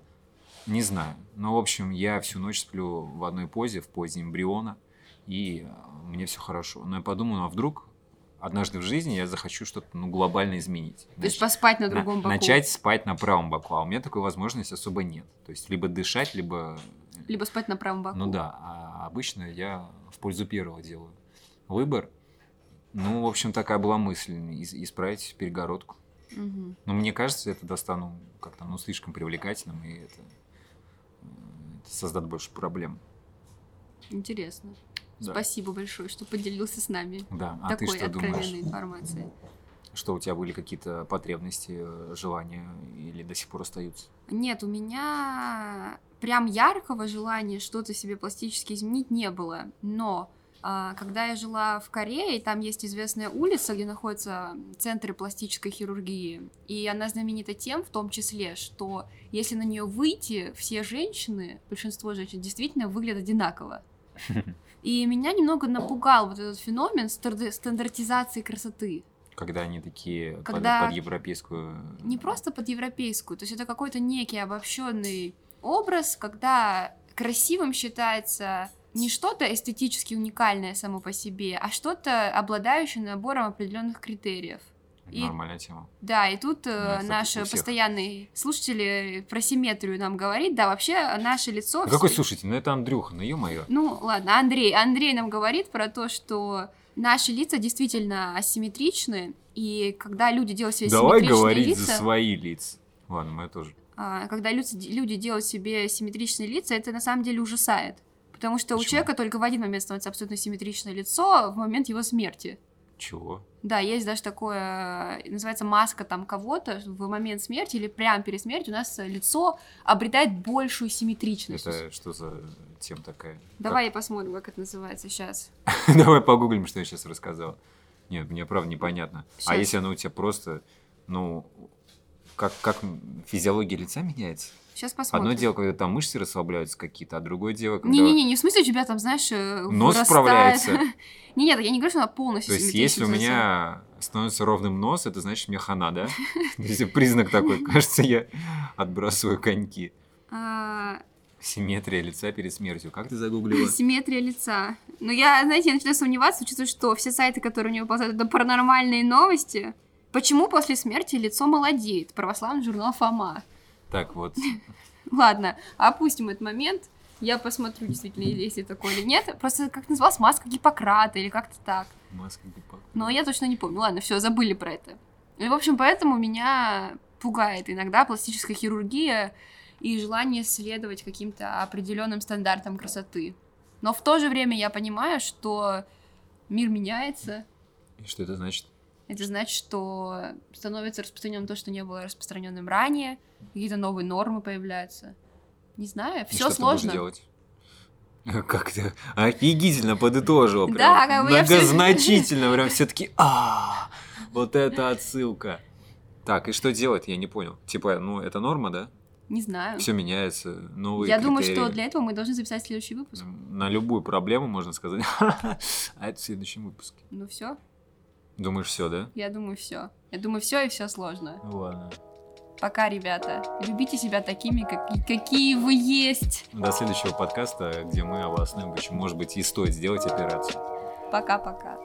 не знаю. Но, в общем, я всю ночь сплю в одной позе, в позе эмбриона, и э, мне все хорошо. Но я подумал, а вдруг однажды в жизни я захочу что-то ну, глобально изменить. То есть поспать на на- другом боку? Начать спать на правом боку, а у меня такой возможности особо нет. То есть либо дышать, либо... Либо спать на правом боку? Ну да, а обычно я в пользу первого делаю выбор. Ну, в общем, такая была мысль, исправить перегородку. Мгм. Но мне кажется, это достану как-то, ну, слишком привлекательным, и это, э, это создаст больше проблем. Интересно. Да. Спасибо большое, что поделился с нами Да, а такой ты что откровенной думаешь? информацией. Что у тебя были какие-то потребности, э, желания или до сих пор остаются? Нет, у меня прям яркого желания что-то себе пластически изменить не было. Но а, когда я жила в Корее, там есть известная улица, где находятся центры пластической хирургии. И она знаменита тем, в том числе, что если на нее выйти, все женщины, большинство женщин действительно выглядят одинаково. И меня немного напугал вот этот феномен стандартизации красоты. Когда они такие под- Когда- под, европейскую... не просто под европейскую, то есть это какой-то некий обобщенный образ, когда красивым считается не что-то эстетически уникальное само по себе, а что-то обладающее набором определенных критериев. И- Нормальная тема. Да, и тут э, наш у постоянный слушатель про симметрию нам говорит, да, вообще наше лицо... Ну, какой слушатель? Ну это Андрюха, ну ё-моё. ну, ладно, Андрей. Андрей нам говорит про то, что наши лица действительно асимметричны, и когда люди делают себе Давай говорить лица... за свои лица. Ладно, мы тоже. а, когда люди, люди делают себе симметричные лица, это на самом деле ужасает. Потому что у Почему? человека только в один момент становится абсолютно симметричное лицо, в момент его смерти. Чего? Да, есть даже такое, э, называется маска там кого-то, в момент смерти или прямо перед смертью у нас лицо обретает большую симметричность. Это что за тема такая? Давай я посмотрим, как это называется сейчас. Как- Давай погуглим, что я сейчас рассказал. Нет, мне правда непонятно. А Щас. если оно у тебя просто, ну, как, как физиология лица меняется? Сейчас посмотрим. Одно дело, когда там мышцы расслабляются какие-то, а другое дело, когда... Не-не-не, не в смысле у тебя там, знаешь, э, Нос вырастает. справляется. Не, нет, я не говорю, что она полностью То есть, если у меня становится ровным нос, это значит, мне хана, да? Есть, признак такой. Кажется, я отбрасываю коньки. А, Симметрия лица перед смертью. Как ты загуглила? Симметрия лица. Но я, знаете, я начинаю сомневаться, учитывая, что все сайты, которые у него выползают, это паранормальные новости. Почему после смерти лицо молодеет? Православный журнал Фома. Так, вот. Ладно, опустим этот момент. Я посмотрю, действительно, если такое или нет. Просто как называлась маска Гиппократа или как-то так. Маска Гиппократа. Но я точно не помню. Ладно, все, забыли про это. И, в общем, поэтому меня пугает иногда пластическая хирургия и желание следовать каким-то определенным стандартам красоты. Но в то же время я понимаю, что мир меняется, И что это значит? Это значит, что становится распространенным то, что не было распространенным ранее, какие-то новые нормы появляются. Не знаю, все что ты будешь сложно. делать? Как ты офигительно подытожила. Прям Да, как бы Многозначительно. Прям все таки а вот это отсылка. Так, и что делать? Я не понял. Типа, ну, это норма, да? Не знаю. Все меняется, новые Я думаю, что критерии. для этого мы должны записать следующий выпуск. На любую проблему можно сказать. А это в следующем выпуске. Ну все, Думаешь, все, да? я думаю, все. Я думаю, все и все сложно. Ладно. Пока, ребята. Любите себя такими, как- какие вы есть. До следующего подкаста, где мы обоснуем, почему, может быть, и стоит сделать операцию. Пока-пока.